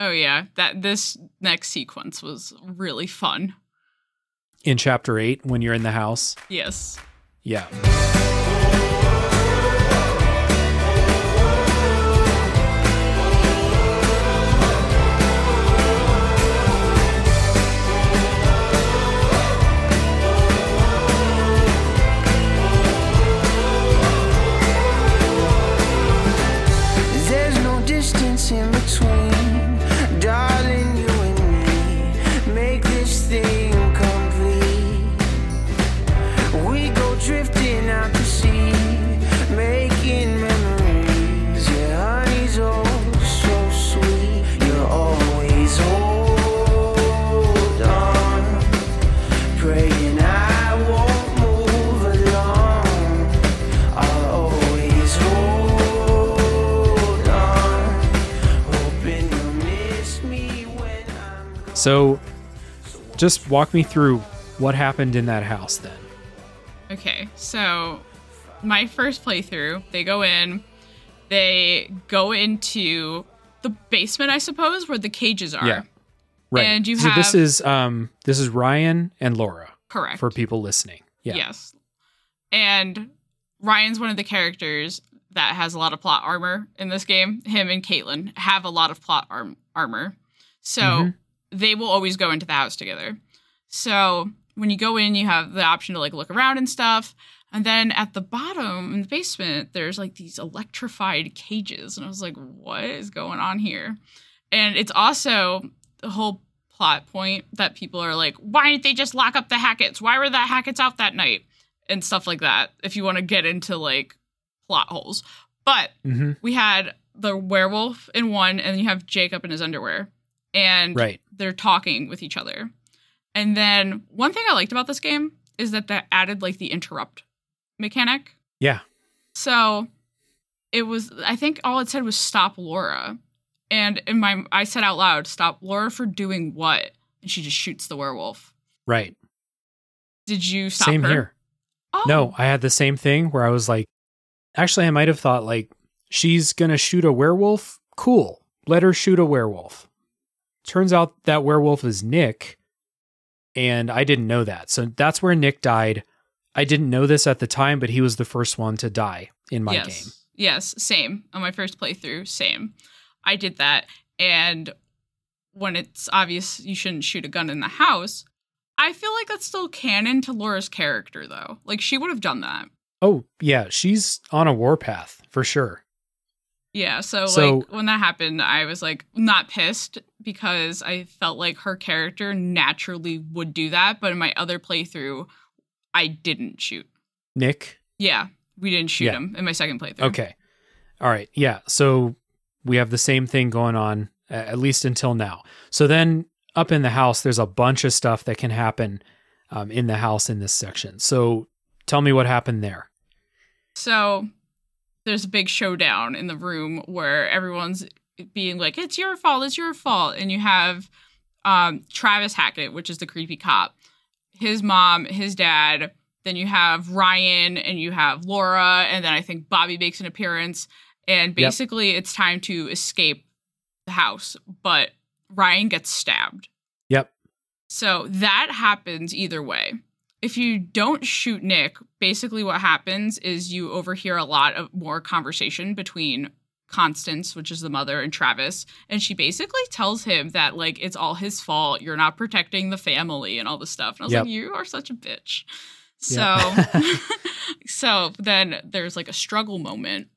Oh yeah, that this next sequence was really fun. In chapter 8 when you're in the house. Yes. Yeah. Just walk me through what happened in that house then. Okay, so my first playthrough, they go in, they go into the basement, I suppose, where the cages are. Yeah. Right. And you so this is um this is Ryan and Laura Correct. for people listening. Yeah. Yes. And Ryan's one of the characters that has a lot of plot armor in this game. Him and Caitlin have a lot of plot arm- armor. So Mhm. They will always go into the house together. So when you go in, you have the option to like look around and stuff. And then at the bottom in the basement, there's like these electrified cages. And I was like, what is going on here? And it's also the whole plot point that people are like, why didn't they just lock up the Hackett's? Why were the Hackett's out that night? And stuff like that, if you want to get into like plot holes. But Mhm. we had the werewolf in one, and you have Jacob in his underwear. And Right. they're talking with each other. And then one thing I liked about this game is that they added like the interrupt mechanic. Yeah. So it was I think all it said was stop Laura. And in my I said out loud, stop Laura for doing what? And she just shoots the werewolf. Right. Did you stop Same her? here. Oh, No, I had the same thing where I was like, actually, I might have thought like she's gonna shoot a werewolf. Cool, let her shoot a werewolf. Turns out that werewolf is Nick, and I didn't know that. So that's where Nick died. I didn't know this at the time, but he was the first one to die in my yes. game. Yes, same. On my first playthrough, same. I did that. And when it's obvious you shouldn't shoot a gun in the house, I feel like that's still canon to Laura's character, though. Like, she would have done that. Oh yeah, she's on a warpath for sure. Yeah, so, So- like when that happened, I was like not pissed because I felt like her character naturally would do that, but in my other playthrough, I didn't shoot. Nick, Yeah, we didn't shoot Yeah. him in my second playthrough. Okay. All right. Yeah. So we have the same thing going on, at least until now. So then up in the house, there's a bunch of stuff that can happen um, in the house in this section. So tell me what happened there. So there's a big showdown in the room where everyone's being like, "It's your fault, it's your fault," and you have um, Travis Hackett, which is the creepy cop, his mom, his dad. Then you have Ryan, and you have Laura, and then I think Bobby makes an appearance. And basically, it's time to escape the house, but Ryan gets stabbed. Yep. So that happens either way. If you don't shoot Nick, basically what happens is you overhear a lot of more conversation between Constance, which is the mother, and Travis. And she basically tells him that, like, it's all his fault. You're not protecting the family and all this stuff. And I was Yep. like, you are such a bitch. So, Yeah. so then there's like a struggle moment.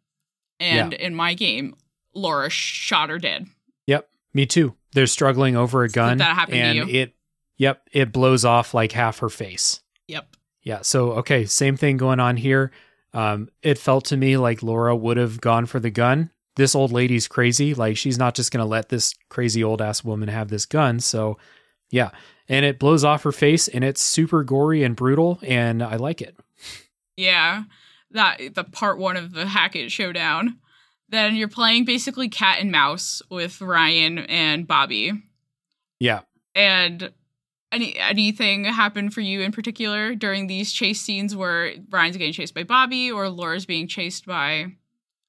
And in my game, Laura shot her dead. Yep. Me too. They're struggling over a gun. that happened to and you? it, yep, it blows off like half her face. Yep. Yeah. So, okay. Same thing going on here. Um, it felt to me like Laura would have gone for the gun. This old lady's crazy. Like, she's not just going to let this crazy old ass woman have this gun. So, yeah. And it blows off her face and it's super gory and brutal. And I like it. Yeah, that the part one of the Hackett showdown. Then you're playing basically cat and mouse with Ryan and Bobby. Yeah. And any anything happen for you in particular during these chase scenes where Ryan's getting chased by Bobby or Laura's being chased by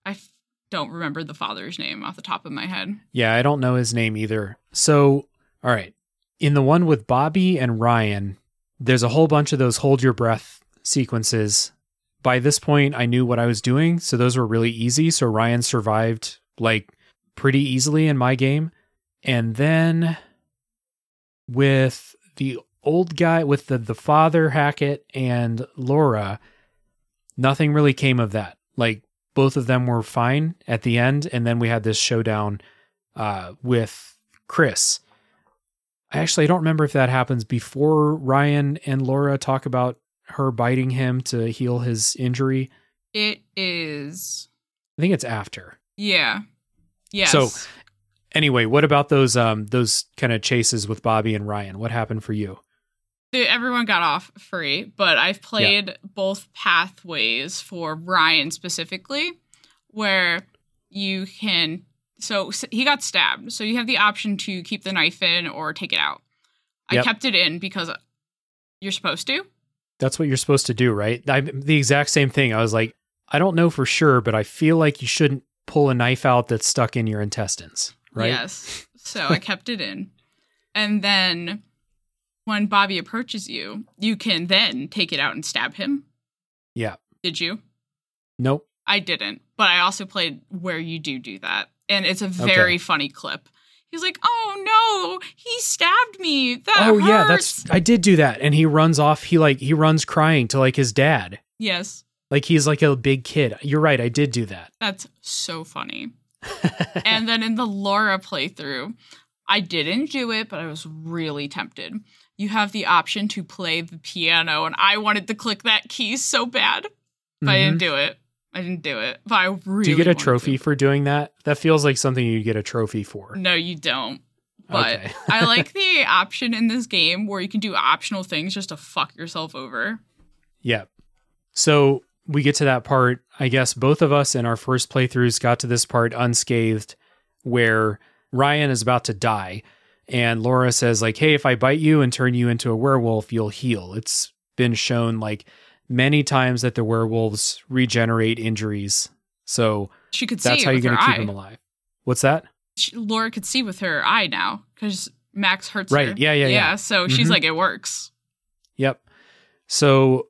I f- don't remember the father's name off the top of my head. Yeah. I don't know his name either. So, all right. In the one with Bobby and Ryan, there's a whole bunch of those hold your breath sequences. By this point, I knew what I was doing. So those were really easy. So Ryan survived like pretty easily in my game. And then with the old guy, with the, the father Hackett and Laura, nothing really came of that. Like both of them were fine at the end. And then we had this showdown uh, with Chris. I actually don't remember if that happens before Ryan and Laura talk about her biting him to heal his injury. It is I think it's after. yeah. Yes. So- Anyway, what about those um those kind of chases with Bobby and Ryan? What happened for you? everyone got off free, but I've played both pathways for Ryan specifically, where you can. So he got stabbed, so you have the option to keep the knife in or take it out. I kept it in because you're supposed to. That's what you're supposed to do, right? I, the exact same thing. I was like, I don't know for sure, but I feel like you shouldn't pull a knife out that's stuck in your intestines, right? Yes. So I kept it in. And then when Bobby approaches you, you can then take it out and stab him. Yeah. Did you? Nope. I didn't, but I also played where you do do that. And it's a very Okay. funny clip. He's like, "Oh no, he stabbed me. That oh yeah, that's I did do that, and he runs off. He like he runs crying to like his dad, yes. like he's like a big kid. You're right. I did do that. That's so funny. and then in the Laura playthrough, I didn't do it, but I was really tempted. You have the option to play the piano, and I wanted to click that key so bad, but I didn't do it. I didn't do it, but I really. Mm-hmm. Do you get a trophy to. for doing that? That feels like something you get a trophy for. No, you don't. But Okay. I like the option in this game where you can do optional things just to fuck yourself over. Yeah. So we get to that part. I guess both of us in our first playthroughs got to this part unscathed where Ryan is about to die. And Laura says, like, hey, if I bite you and turn you into a werewolf, you'll heal. It's been shown like many times that the werewolves regenerate injuries. So She could see that's how you're going to keep him alive. What's that? She- Laura could see with her eye now because Max hurts Right. her. Yeah, yeah, yeah. So she's Mhm. like, it works. Yep. So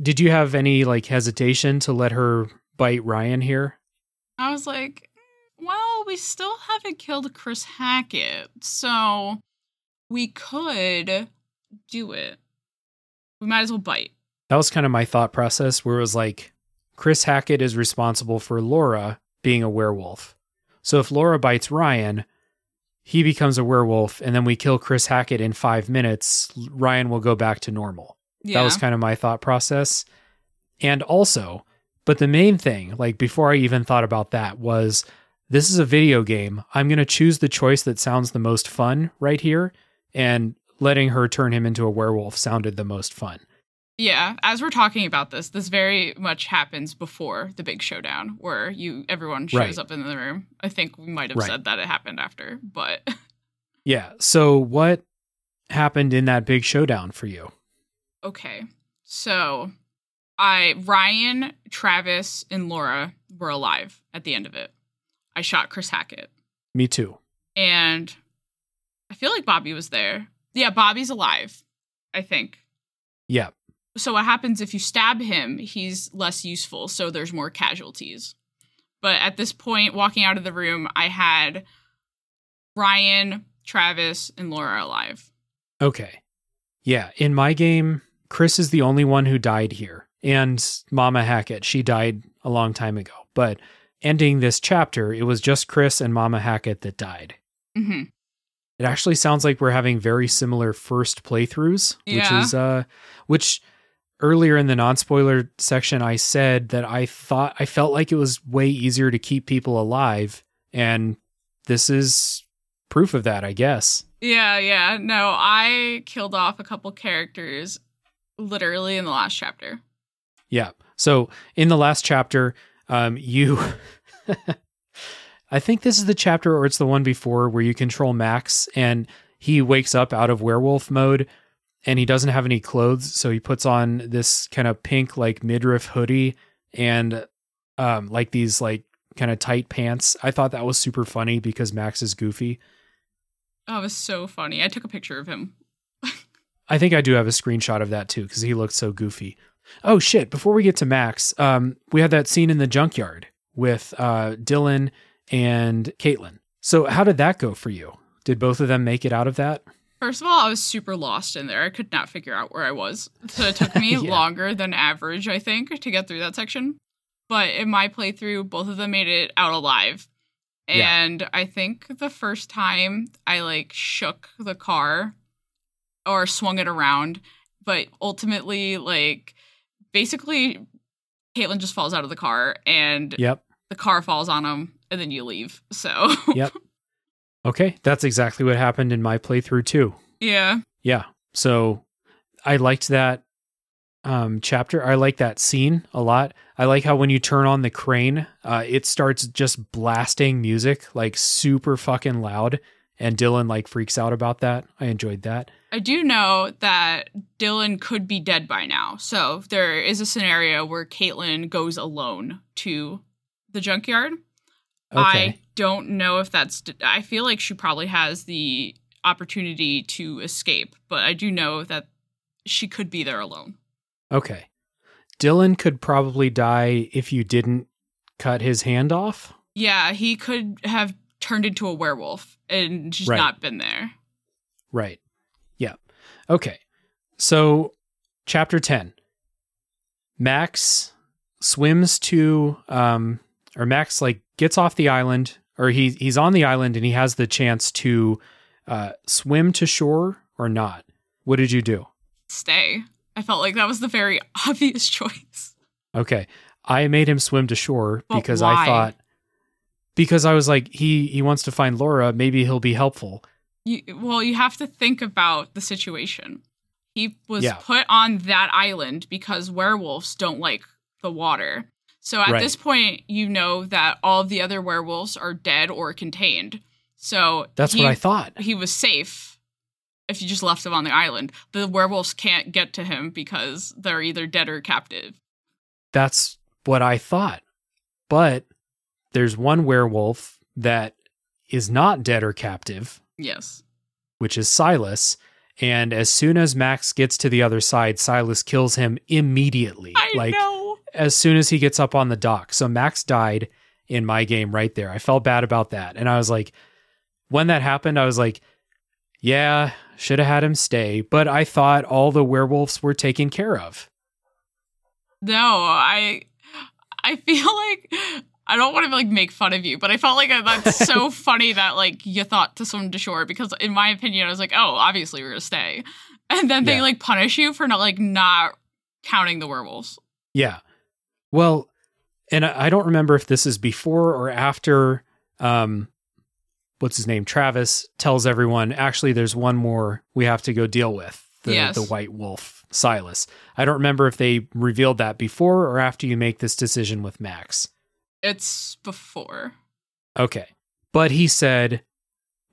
did you have any like hesitation to let her bite Ryan here? I was like, "Mm, well, we still haven't killed Chris Hackett, so we could do it. We might as well bite. that was kind of my thought process where it was like Chris Hackett is responsible for Laura being a werewolf. So if Laura bites Ryan, he becomes a werewolf and then we kill Chris Hackett in 5 minutes, Ryan will go back to normal. Yeah. That was kind of my thought process. And also, but the main thing, like before I even thought about that was this is a video game. I'm going to choose the choice that sounds the most fun right here and letting her turn him into a werewolf sounded the most fun. Yeah, as we're talking about this, this very much happens before the big showdown where you everyone shows Right. up in the room. I think we might have Right. said that it happened after, but Yeah. So what happened in that big showdown for you? Okay. So, I Ryan, Travis, and Laura were alive at the end of it. I shot Chris Hackett, Me too. and I feel like Bobby was there. Yeah, Bobby's alive. I think. Yeah. so what happens if you stab him he's less useful so there's more casualties but at this point walking out of the room i had ryan travis and laura alive Okay. Yeah. In my game, Chris is the only one who died here. And Mama Hackett, she died a long time ago. But ending this chapter, it was just Chris and Mama Hackett that died. hmm It actually sounds like we're having very similar first playthroughs, which is uh which earlier in the non-spoiler section I said that I thought I felt like it was way easier to keep people alive and this is proof of that, I guess. yeah yeah no i killed off a couple characters literally in the last chapter Yeah. So in the last chapter, um, you, I think this is the chapter or it's the one before where you control Max and he wakes up out of werewolf mode and he doesn't have any clothes. So he puts on this kind of pink, like midriff hoodie and, um, like these like kind of tight pants. I thought that was super funny because Max is goofy. oh it was so funny i took a picture of him I think I do have a screenshot of that too because he looked so goofy. Oh shit! Before we get to Max, um, we had that scene in the junkyard with uh, Dylan and Kaitlyn. So how did that go for you? Did both of them make it out of that? First of all, I was super lost in there. I could not figure out where I was. So it took me Yeah. longer than average, I think, to get through that section. But in my playthrough, both of them made it out alive. Yeah. And I think the first time I like shook the car or swung it around, but ultimately, like, basically, Kaitlyn just falls out of the car and Yep. the car falls on him and then you leave. So, Yep. Okay, that's exactly what happened in my playthrough too. yeah. Yeah. So I liked that um, chapter. I like that scene a lot. I like how when you turn on the crane, uh, it starts just blasting music like super fucking loud. And Dylan like freaks out about that. I enjoyed that. I do know that Dylan could be dead by now. So there is a scenario where Kaitlyn goes alone to the junkyard. Okay. I don't know if that's. I feel like she probably has the opportunity to escape, but I do know that she could be there alone. Okay. Dylan could probably die if you didn't cut his hand off. Yeah, he could have turned into a werewolf and she's Right. not been there. Right. Yeah. Okay. So, chapter 10. Max swims to um or Max like gets off the island or he he's on the island and he has the chance to uh swim to shore or not. What did you do? Stay. I felt like that was the very obvious choice. Okay. I made him swim to shore But because why? I thought because I was like he he wants to find Laura, maybe he'll be helpful. You, well, you have to think about the situation. He was Yeah. put on that island because werewolves don't like the water. So at Right. this point, you know that all of the other werewolves are dead or contained. So That's he, what I thought. He was safe if you just left him on the island. The werewolves can't get to him because they're either dead or captive. That's what I thought. But there's one werewolf that is not dead or captive, Yes. which is Silas. And as soon as Max gets to the other side, Silas kills him immediately. I like know. as soon as he gets up on the dock. So Max died in my game right there. I felt bad about that. And I was like, when that happened, I was like, yeah, should have had him stay. But I thought all the werewolves were taken care of. No, I I feel like I don't want to like make fun of you, but I felt like that's so funny that like you thought to swim to shore because in my opinion I was like, "Oh, obviously we're going to stay." And then they Yeah. like punish you for not like not counting the werewolves. Yeah. Well, and I I don't remember if this is before or after um what's his name? Travis tells everyone actually there's one more we have to go deal with. The Yes. the white wolf, Silas. I don't remember if they revealed that before or after you make this decision with Max. It's before. Okay. But he said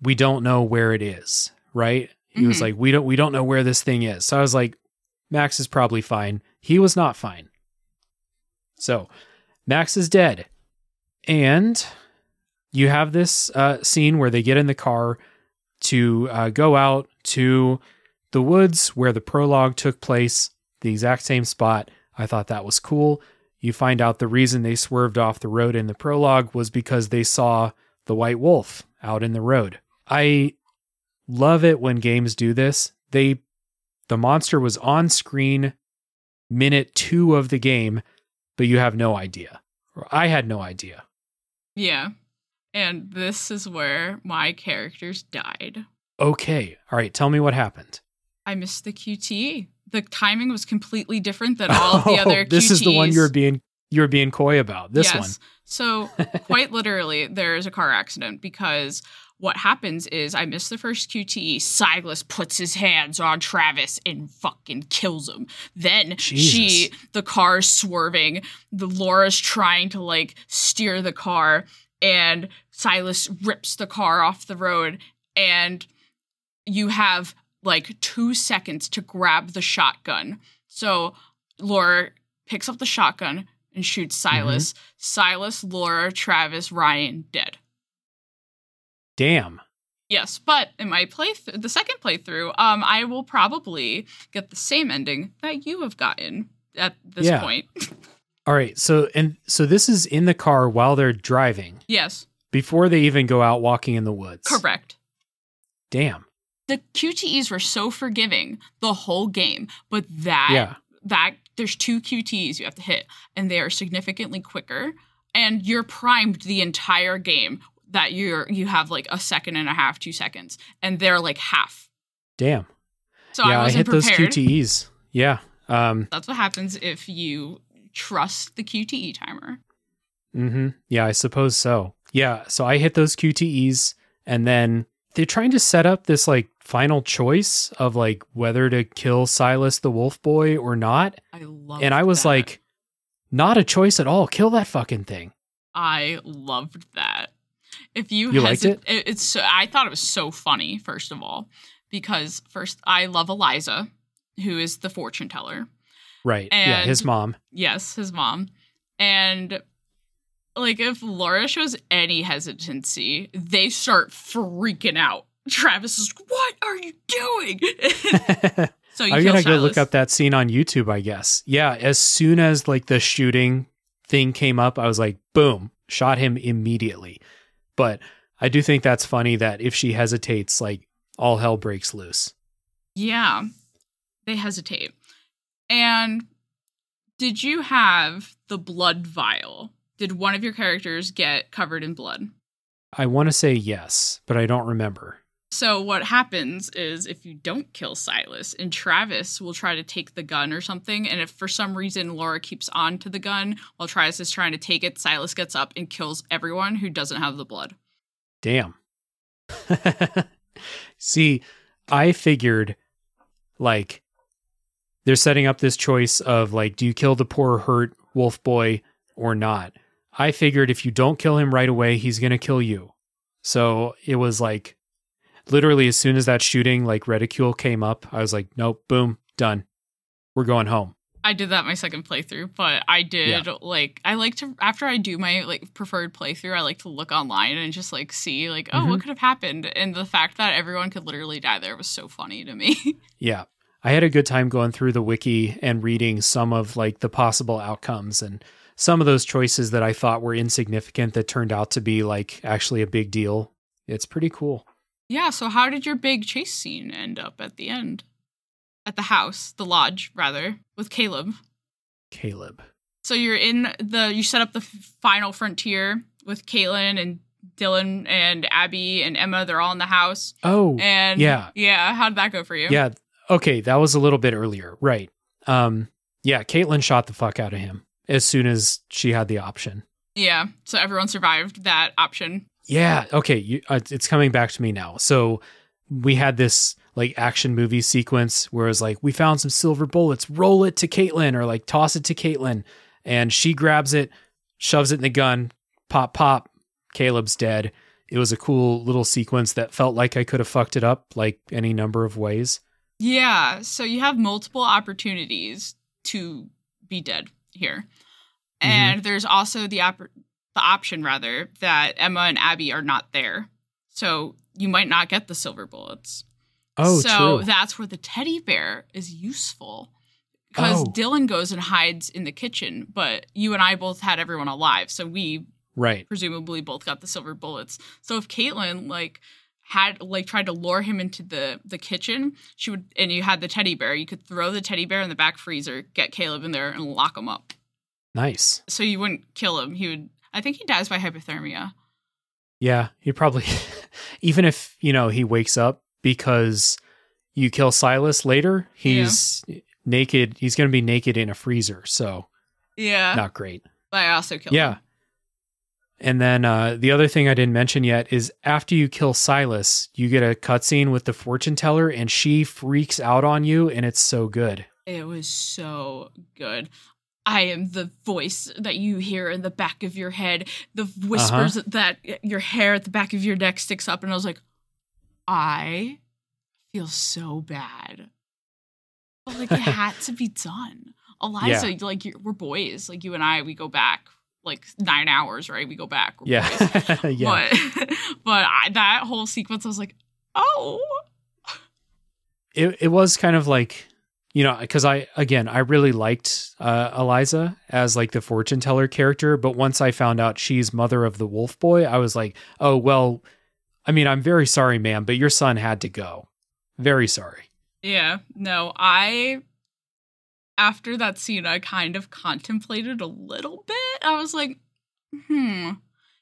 we don't know where it is, right? He was Mhm. like we don't we don't know where this thing is. So I was like Max is probably fine. He was not fine. So, Max is dead. And you have this uh, scene where they get in the car to uh, go out to the woods where the prologue took place, the exact same spot. I thought that was cool. You find out the reason they swerved off the road in the prologue was because they saw the white wolf out in the road. I love it when games do this. They the monster was on screen minute 2 of the game, but you have no idea. Or I had no idea. Yeah. And this is where my characters died. Okay. All right, tell me what happened. I missed the QTE. The timing was completely different than all of the oh, other QTEs. Oh, this is the one you're being you were being coy about. This one. So, quite literally, there is a car accident because what happens is I miss the first QTE. Silas puts his hands on Travis and fucking kills him. Then she, Jesus. the car's swerving. The Laura's trying to like steer the car, and Silas rips the car off the road. And you have like two seconds to grab the shotgun. So Laura picks up the shotgun and shoots Silas. Silas, Laura, Travis, Ryan dead. Damn. Yes, but in my playthrough, the second playthrough, um, I will probably get the same ending that you have gotten at this Yeah. point. All right. So and so this is in the car while they're driving yes, before they even go out walking in the woods. correct. Damn. The QTEs were so forgiving the whole game, but that Yeah. that there's two QTEs you have to hit, and they are significantly quicker. And you're primed the entire game that you're you have like a second and a half, two seconds, and they're like half. Damn. So yeah, I I, wasn't hit those. QTEs. Yeah. Um That's what happens if you trust the QTE timer. mhm. Yeah, I suppose so. Yeah, so I hit those QTEs and then they're trying to set up this like final choice of like whether to kill Silas the wolf boy or not. I love and I was that. like not a choice at all. Kill that fucking thing. I loved that. If you You liked hesi- it? It's so, I thought it was so funny. First of all, because first I love Eliza, who is the fortune teller. Right. yeah, his mom. Yes, his mom. And like if Laura shows any hesitancy, they start freaking out. Travis is, "What are you doing?" so you I'm gonna go look up that scene on YouTube, I guess. Yeah, as soon as like the shooting thing came up, I was like, boom, shot him immediately. But I do think that's funny that if she hesitates, like all hell breaks loose. Yeah, they hesitate. And did you have the blood vial? Did one of your characters get covered in blood? I want to say yes, but I don't remember. So what happens is if you don't kill Silas and Travis will try to take the gun or something, and if for some reason Laura keeps on to the gun while Travis is trying to take it, Silas gets up and kills everyone who doesn't have the blood. Damn. See, I figured like they're setting up this choice of like, do you kill the poor hurt wolf boy or not? I figured if you don't kill him right away, he's to kill you. So it was like literally as soon as that shooting, like reticle came up, I was like, nope, boom, done. We're going home. I did that my second playthrough, but I did like I like to after I do my like preferred playthrough, I like to look online and just like see like oh what Mhm. could have happened, and the fact that everyone could literally die there was so funny to me. Yeah. I had a good time going through the wiki and reading some of like the possible outcomes and some of those choices that I thought were insignificant that turned out to be like actually a big deal. It's pretty cool. Yeah. So how did your big chase scene end up at the end? At the house, the lodge rather, with Caleb. Caleb. So you're in the you set up the final frontier with Kaitlyn and Dylan and Abby and Emma. They're all in the house. Oh, And yeah. yeah. How did that go for you? yeah. Okay, that was a little bit earlier. Right. Um yeah, Caitlin shot the fuck out of him as soon as she had the option. Yeah. So everyone survived that option. Yeah. Okay. You, uh, it's coming back to me now. So we had this like action movie sequence where it was like, we found some silver bullets, roll it to Kaitlyn or like toss it to Kaitlyn. And she grabs it, shoves it in the gun, pop, pop. Caleb's dead. It was a cool little sequence that felt like I could have fucked it up like any number of ways. Yeah. So you have multiple opportunities to be dead here. Mm-hmm. And there's also the oppor- the option rather that Emma and Abby are not there. So you might not get the silver bullets. Oh, so true. that's where the teddy bear is useful. Because Oh. Dylan goes and hides in the kitchen, but you and I both had everyone alive. So we right. presumably both got the silver bullets. So if Kaitlyn like had like tried to lure him into the the kitchen, she would and you had the teddy bear, you could throw the teddy bear in the back freezer, get Caleb in there and lock him up. Nice. So you wouldn't kill him. He would I think he dies by hypothermia. Yeah, he probably even if, you know, he wakes up because you kill Silas later, he's naked. He's going to be naked in a freezer, so Yeah. not great. But I also killed him. Yeah. him. And then uh, the other thing I didn't mention yet is after you kill Silas, you get a cutscene with the fortune teller, and she freaks out on you, and it's so good. It was so good. I am the voice that you hear in the back of your head, the uh-huh. whispers that your hair at the back of your neck sticks up. And I was like, I feel so bad. But like, it had to be done. Eliza, like, you we're boys. Like, you and I, we go back like nine hours, right? We go back. Yeah, yeah. But, but I, that whole sequence, I was like, oh. it it was kind of like you know because i again i really liked uh, eliza as like the fortune teller character but once i found out she's mother of the wolf boy i was like oh well i mean i'm very sorry ma'am but your son had to go very sorry Yeah, no, I after that scene I kind of contemplated a little bit. I was like, hmm,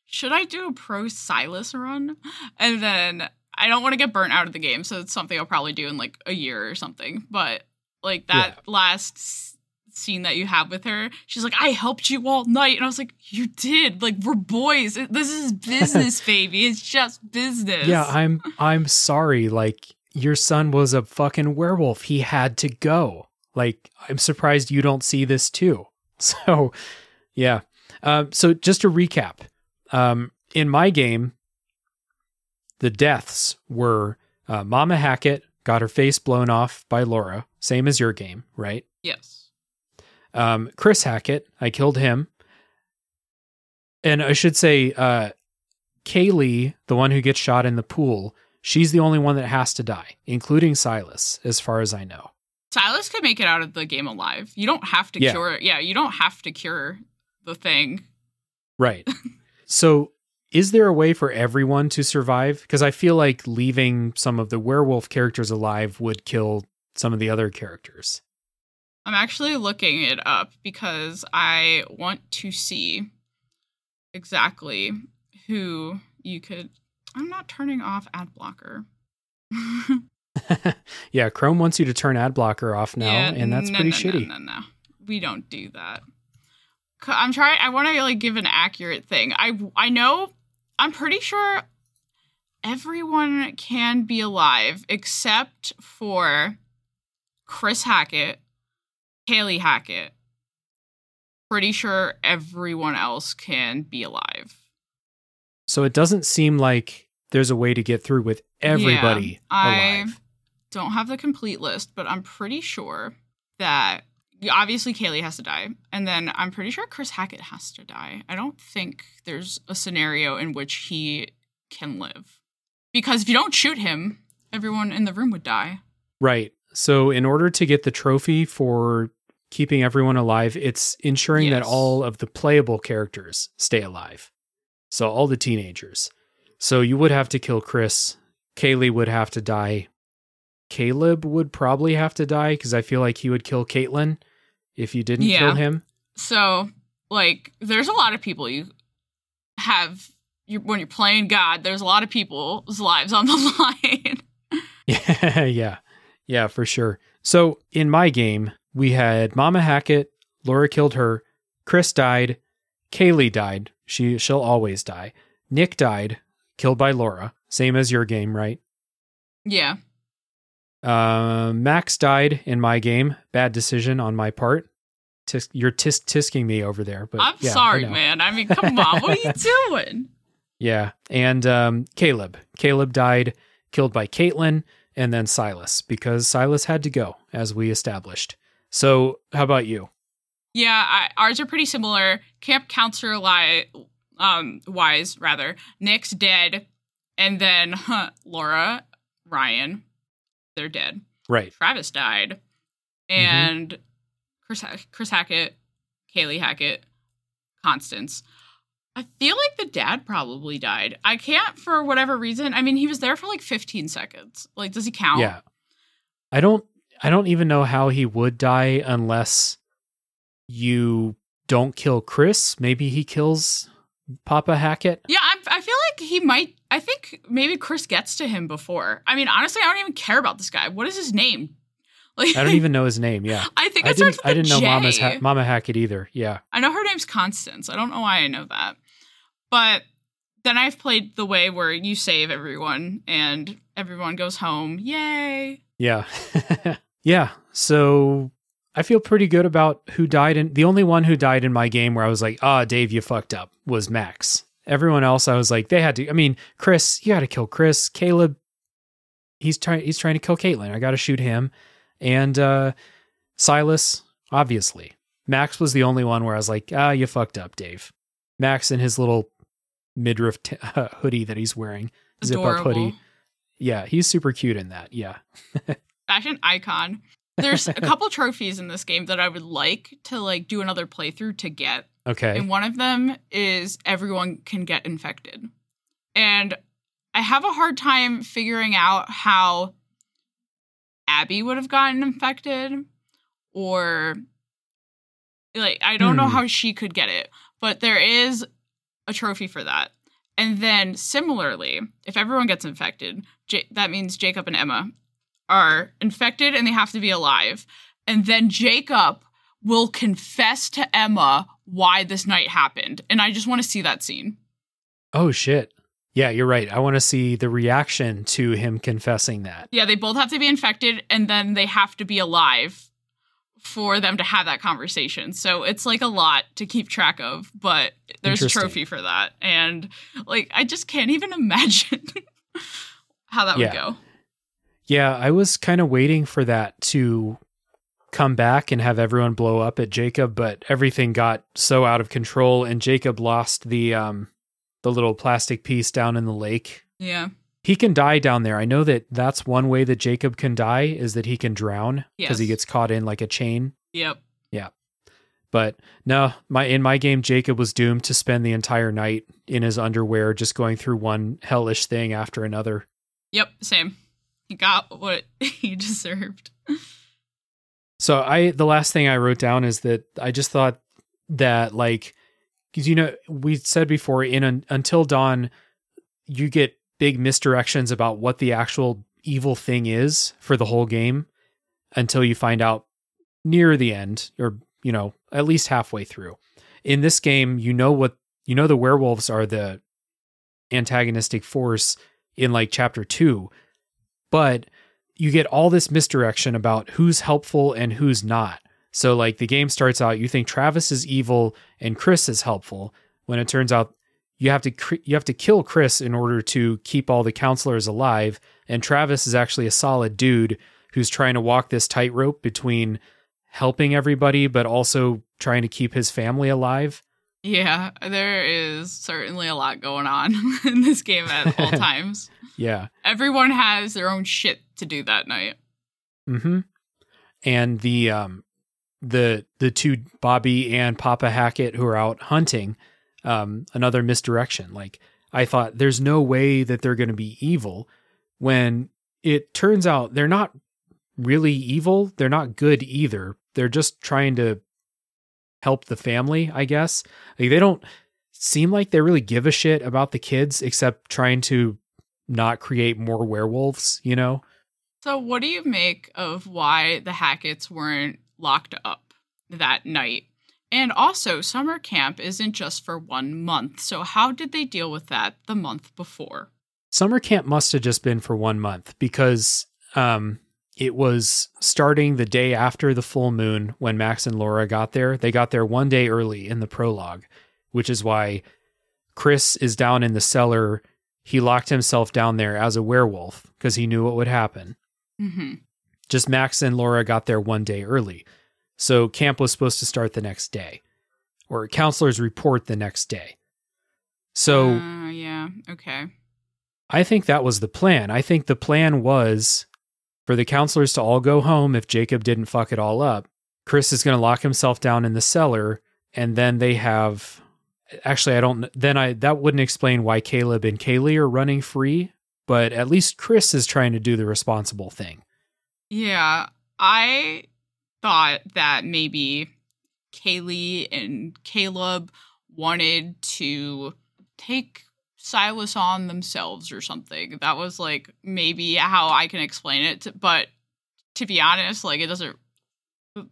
should I do a pro Silas run? And then I don't want to get burnt out of the game, so it's something I'll probably do in like a year or something. But like that last s- scene that you have with her, she's like, I helped you all night. And I was like, You did. Like, we're boys. This is business, baby. It's just business. yeah i'm i'm sorry like your son was a fucking werewolf he had to go like i'm surprised you don't see this too so yeah um so just to recap um in my game the deaths were uh, Mama Hackett got her face blown off by Laura, same as your game, right? Yes. Um, Chris Hackett, I killed him. And I should say, uh, Kaylee, the one who gets shot in the pool, she's the only one that has to die, including Silas, as far as I know. Silas could make it out of the game alive. You don't have to Yeah. cure. Yeah, you don't have to cure the thing. Right. so, is there a way for everyone to survive? Because I feel like leaving some of the werewolf characters alive would kill some of the other characters. I'm actually looking it up because I want to see exactly who you could. I'm not turning off ad blocker. yeah, Chrome wants you to turn ad blocker off now, Yeah, and that's no, pretty no, shitty. No, no, no, we don't do that. I'm trying. I want to like give an accurate thing. I I know. I'm pretty sure everyone can be alive except for Chris Hackett, Haley Hackett. Pretty sure everyone else can be alive. So it doesn't seem like there's a way to get through with everybody I- alive. Don't have the complete list, but I'm pretty sure that obviously Kaylee has to die, and then I'm pretty sure Chris Hackett has to die. I don't think there's a scenario in which he can live because if you don't shoot him, everyone in the room would die. Right. So in order to get the trophy for keeping everyone alive, it's ensuring that all of the playable characters stay alive. So all the teenagers. So you would have to kill Chris. Kaylee would have to die. Caleb would probably have to die because I feel like he would kill Kaitlyn if you didn't Yeah. kill him. So, like, there's a lot of people you have you, when you're playing God. There's a lot of people's lives on the line. Yeah, yeah, yeah, for sure. So in my game, we had Mama Hackett, Laura killed her, Chris died, Kaylee died. She she'll always die. Nick died, killed by Laura. Same as your game, right? yeah. Uh, Max died in my game. Bad decision on my part. Tisk, you're tisk tisking me over there, but I'm yeah, sorry, know. man. I mean, come on. What are you doing? Yeah, and um, Caleb. Caleb died, killed by Kaitlyn, and then Silas because Silas had to go, as we established. So, how about you? Yeah, I, ours are pretty similar. Camp counselor li- um, wise, rather. Nick's dead, and then huh, Laura, Ryan, they're dead. Right. Travis died, Mm-hmm. and Chris Chris Hackett, Kaylee Hackett, Constance. I feel like the dad probably died. I can't for whatever reason. I mean, he was there for like 15 seconds. Like, does he count? Yeah. I don't. I don't even know how he would die unless you don't kill Chris. Maybe he kills Papa Hackett. Yeah, I, I feel like he might. I think maybe Chris gets to him before. I mean, honestly, I don't even care about this guy. What is his name? Like, I don't even know his name. Yeah. I think I didn't. with I didn't know J. Mama's ha- Mama Hackett either. Yeah. I know her name's Constance. I don't know why I know that, but then I've played the way where you save everyone and everyone goes home. Yay! Yeah. yeah. So I feel pretty good about who died. And the only one who died in my game where I was like, ah, Dave, you fucked up was Max. Everyone else, I was like, they had to. I mean, Chris, you got to kill Chris. Caleb, he's trying. He's trying to kill Kaitlyn. I got to shoot him. And uh, Silas, obviously. Max was the only one where I was like, ah, you fucked up, Dave. Max and his little midriff t- hoodie that he's wearing, zip up hoodie. Yeah, he's super cute in that. Yeah. Fashion icon. There's a couple trophies in this game that I would like to like do another playthrough to get. Okay. And one of them is everyone can get infected. And I have a hard time figuring out how Abby would have gotten infected or like I don't know Hmm. how she could get it, but there is a trophy for that. And then similarly, if everyone gets infected, J- that means Jacob and Emma are infected and they have to be alive. And then Jacob will confess to Emma why this night happened. And I just want to see that scene. Oh shit. Yeah, you're right. I want to see the reaction to him confessing that. Yeah, they both have to be infected and then they have to be alive for them to have that conversation. So it's like a lot to keep track of, but there's a trophy for that. And like I just can't even imagine how that Yeah. would go. Yeah, I was kind of waiting for that to come back and have everyone blow up at Jacob, but everything got so out of control and Jacob lost the um the little plastic piece down in the lake. Yeah. He can die down there. I know that that's one way that Jacob can die is that he can drown because he gets caught in like a chain. Yep. Yeah. But no, my in my game Jacob was doomed to spend the entire night in his underwear just going through one hellish thing after another. Yep. Same. He got what he deserved. So I the last thing I wrote down is that I just thought that like cuz you know we said before in un, until dawn you get big misdirections about what the actual evil thing is for the whole game until you find out near the end or you know at least halfway through. In this game you know what you know the werewolves are the antagonistic force in like chapter 2 but you get all this misdirection about who's helpful and who's not. So like the game starts out, you think Travis is evil and Chris is helpful, when it turns out you have to cr- you have to kill Chris in order to keep all the counselors alive, and Travis is actually a solid dude who's trying to walk this tightrope between helping everybody but also trying to keep his family alive. Yeah, there is certainly a lot going on in this game at all times. Yeah. Everyone has their own shit to do that night. Mm-hmm. And the um the the two Bobby and Papa Hackett who are out hunting, um, another misdirection. Like I thought there's no way that they're gonna be evil when it turns out they're not really evil. They're not good either. They're just trying to help the family, I guess. Like they don't seem like they really give a shit about the kids except trying to not create more werewolves, you know? So, what do you make of why the Hacketts weren't locked up that night? And also, summer camp isn't just for one month. So, how did they deal with that the month before? summer camp must have just been for one month because um, it was starting the day after the full moon when Max and Laura got there. They got there one day early in the prologue, which is why Chris is down in the cellar. He locked himself down there as a werewolf because he knew what would happen. hmm Just Max and Laura got there one day early. So camp was supposed to start the next day, or counselors report the next day. So. Uh, yeah, okay. I think that was the plan. I think the plan was for the counselors to all go home if Jacob didn't fuck it all up. Chris is going to lock himself down in the cellar and then they have actually I don't then I that wouldn't explain why Caleb and Kaylee are running free, but at least Chris is trying to do the responsible thing. Yeah, I thought that maybe Kaylee and Caleb wanted to take Silas on themselves or something. That was like maybe how I can explain it. But to be honest, like it doesn't.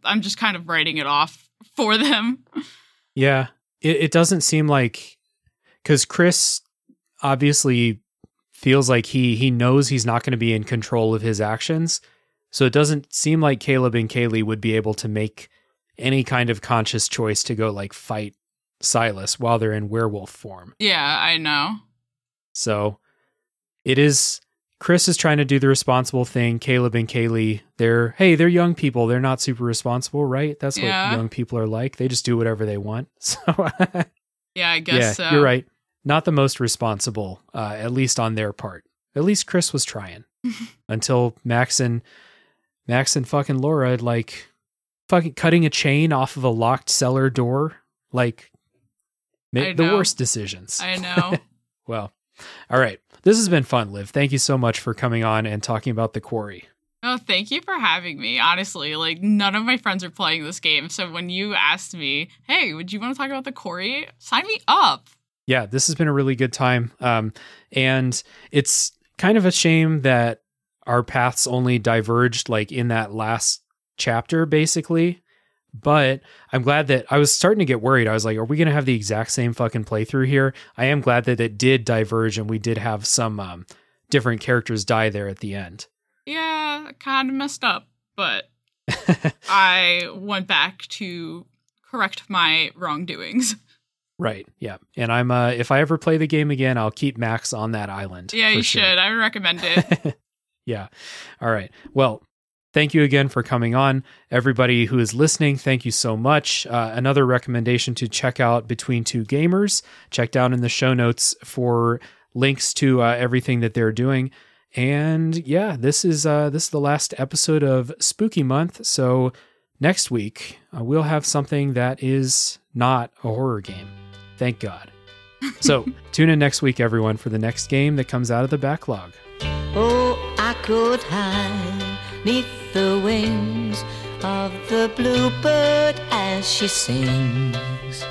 I'm just kind of writing it off for them. Yeah. It it doesn't seem like cuz Chris obviously feels like he he knows he's not going to be in control of his actions. So it doesn't seem like Caleb and Kaylee would be able to make any kind of conscious choice to go like fight Silas while they're in werewolf form. Yeah, I know. So it is Chris is trying to do the responsible thing. Caleb and Kaylee, they're hey, they're young people. They're not super responsible, right? That's what young people are like. They just do whatever they want. So Yeah, I guess yeah, so. you're right. Not the most responsible, uh, at least on their part. At least Chris was trying until Max and Max and fucking Laura like fucking cutting a chain off of a locked cellar door, like make the worst decisions. I know. well, all right. This has been fun, Liv. Thank you so much for coming on and talking about the quarry. No, thank you for having me. Honestly, like none of my friends are playing this game, so when you asked me, "Hey, would you want to talk about the quarry? Sign me up. yeah, this has been a really good time. Um, and it's kind of a shame that our paths only diverged like in that last chapter, basically. But I'm glad that I was starting to get worried. I was like, are we going to have the exact same fucking playthrough here? I am glad that it did diverge and we did have some um, different characters die there at the end. Yeah, kind of messed up, but I went back to correct my wrongdoings. Right. Yeah. And I'm uh if I ever play the game again, I'll keep Max on that island. Yeah, you sure. should. I recommend it. Yeah. All right. Well, thank you again for coming on. Everybody who is listening, thank you so much. Uh, another recommendation to check out Between Two Gamers. Check down in the show notes for links to uh, everything that they're doing. And yeah, this is uh, this is the last episode of Spooky Month. So next week uh, we'll have something that is not a horror game. Thank God. So tune in next week, everyone, for the next game that comes out of the backlog. Oh, Could hide neath the wings of the bluebird as she sings.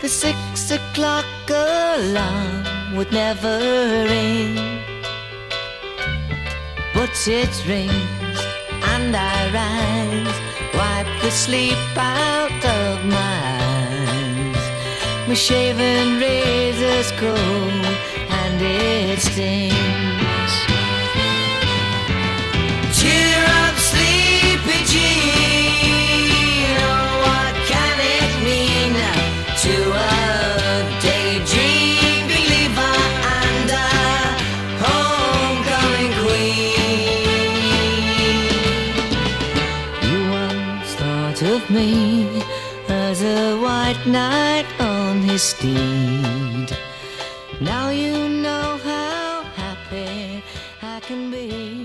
The six o'clock alarm would never ring, but it rings and I rise, wipe the sleep out of my eyes. My shaven razor's cold and it stings. Me as a white knight on his steed. Now you know how happy I can be.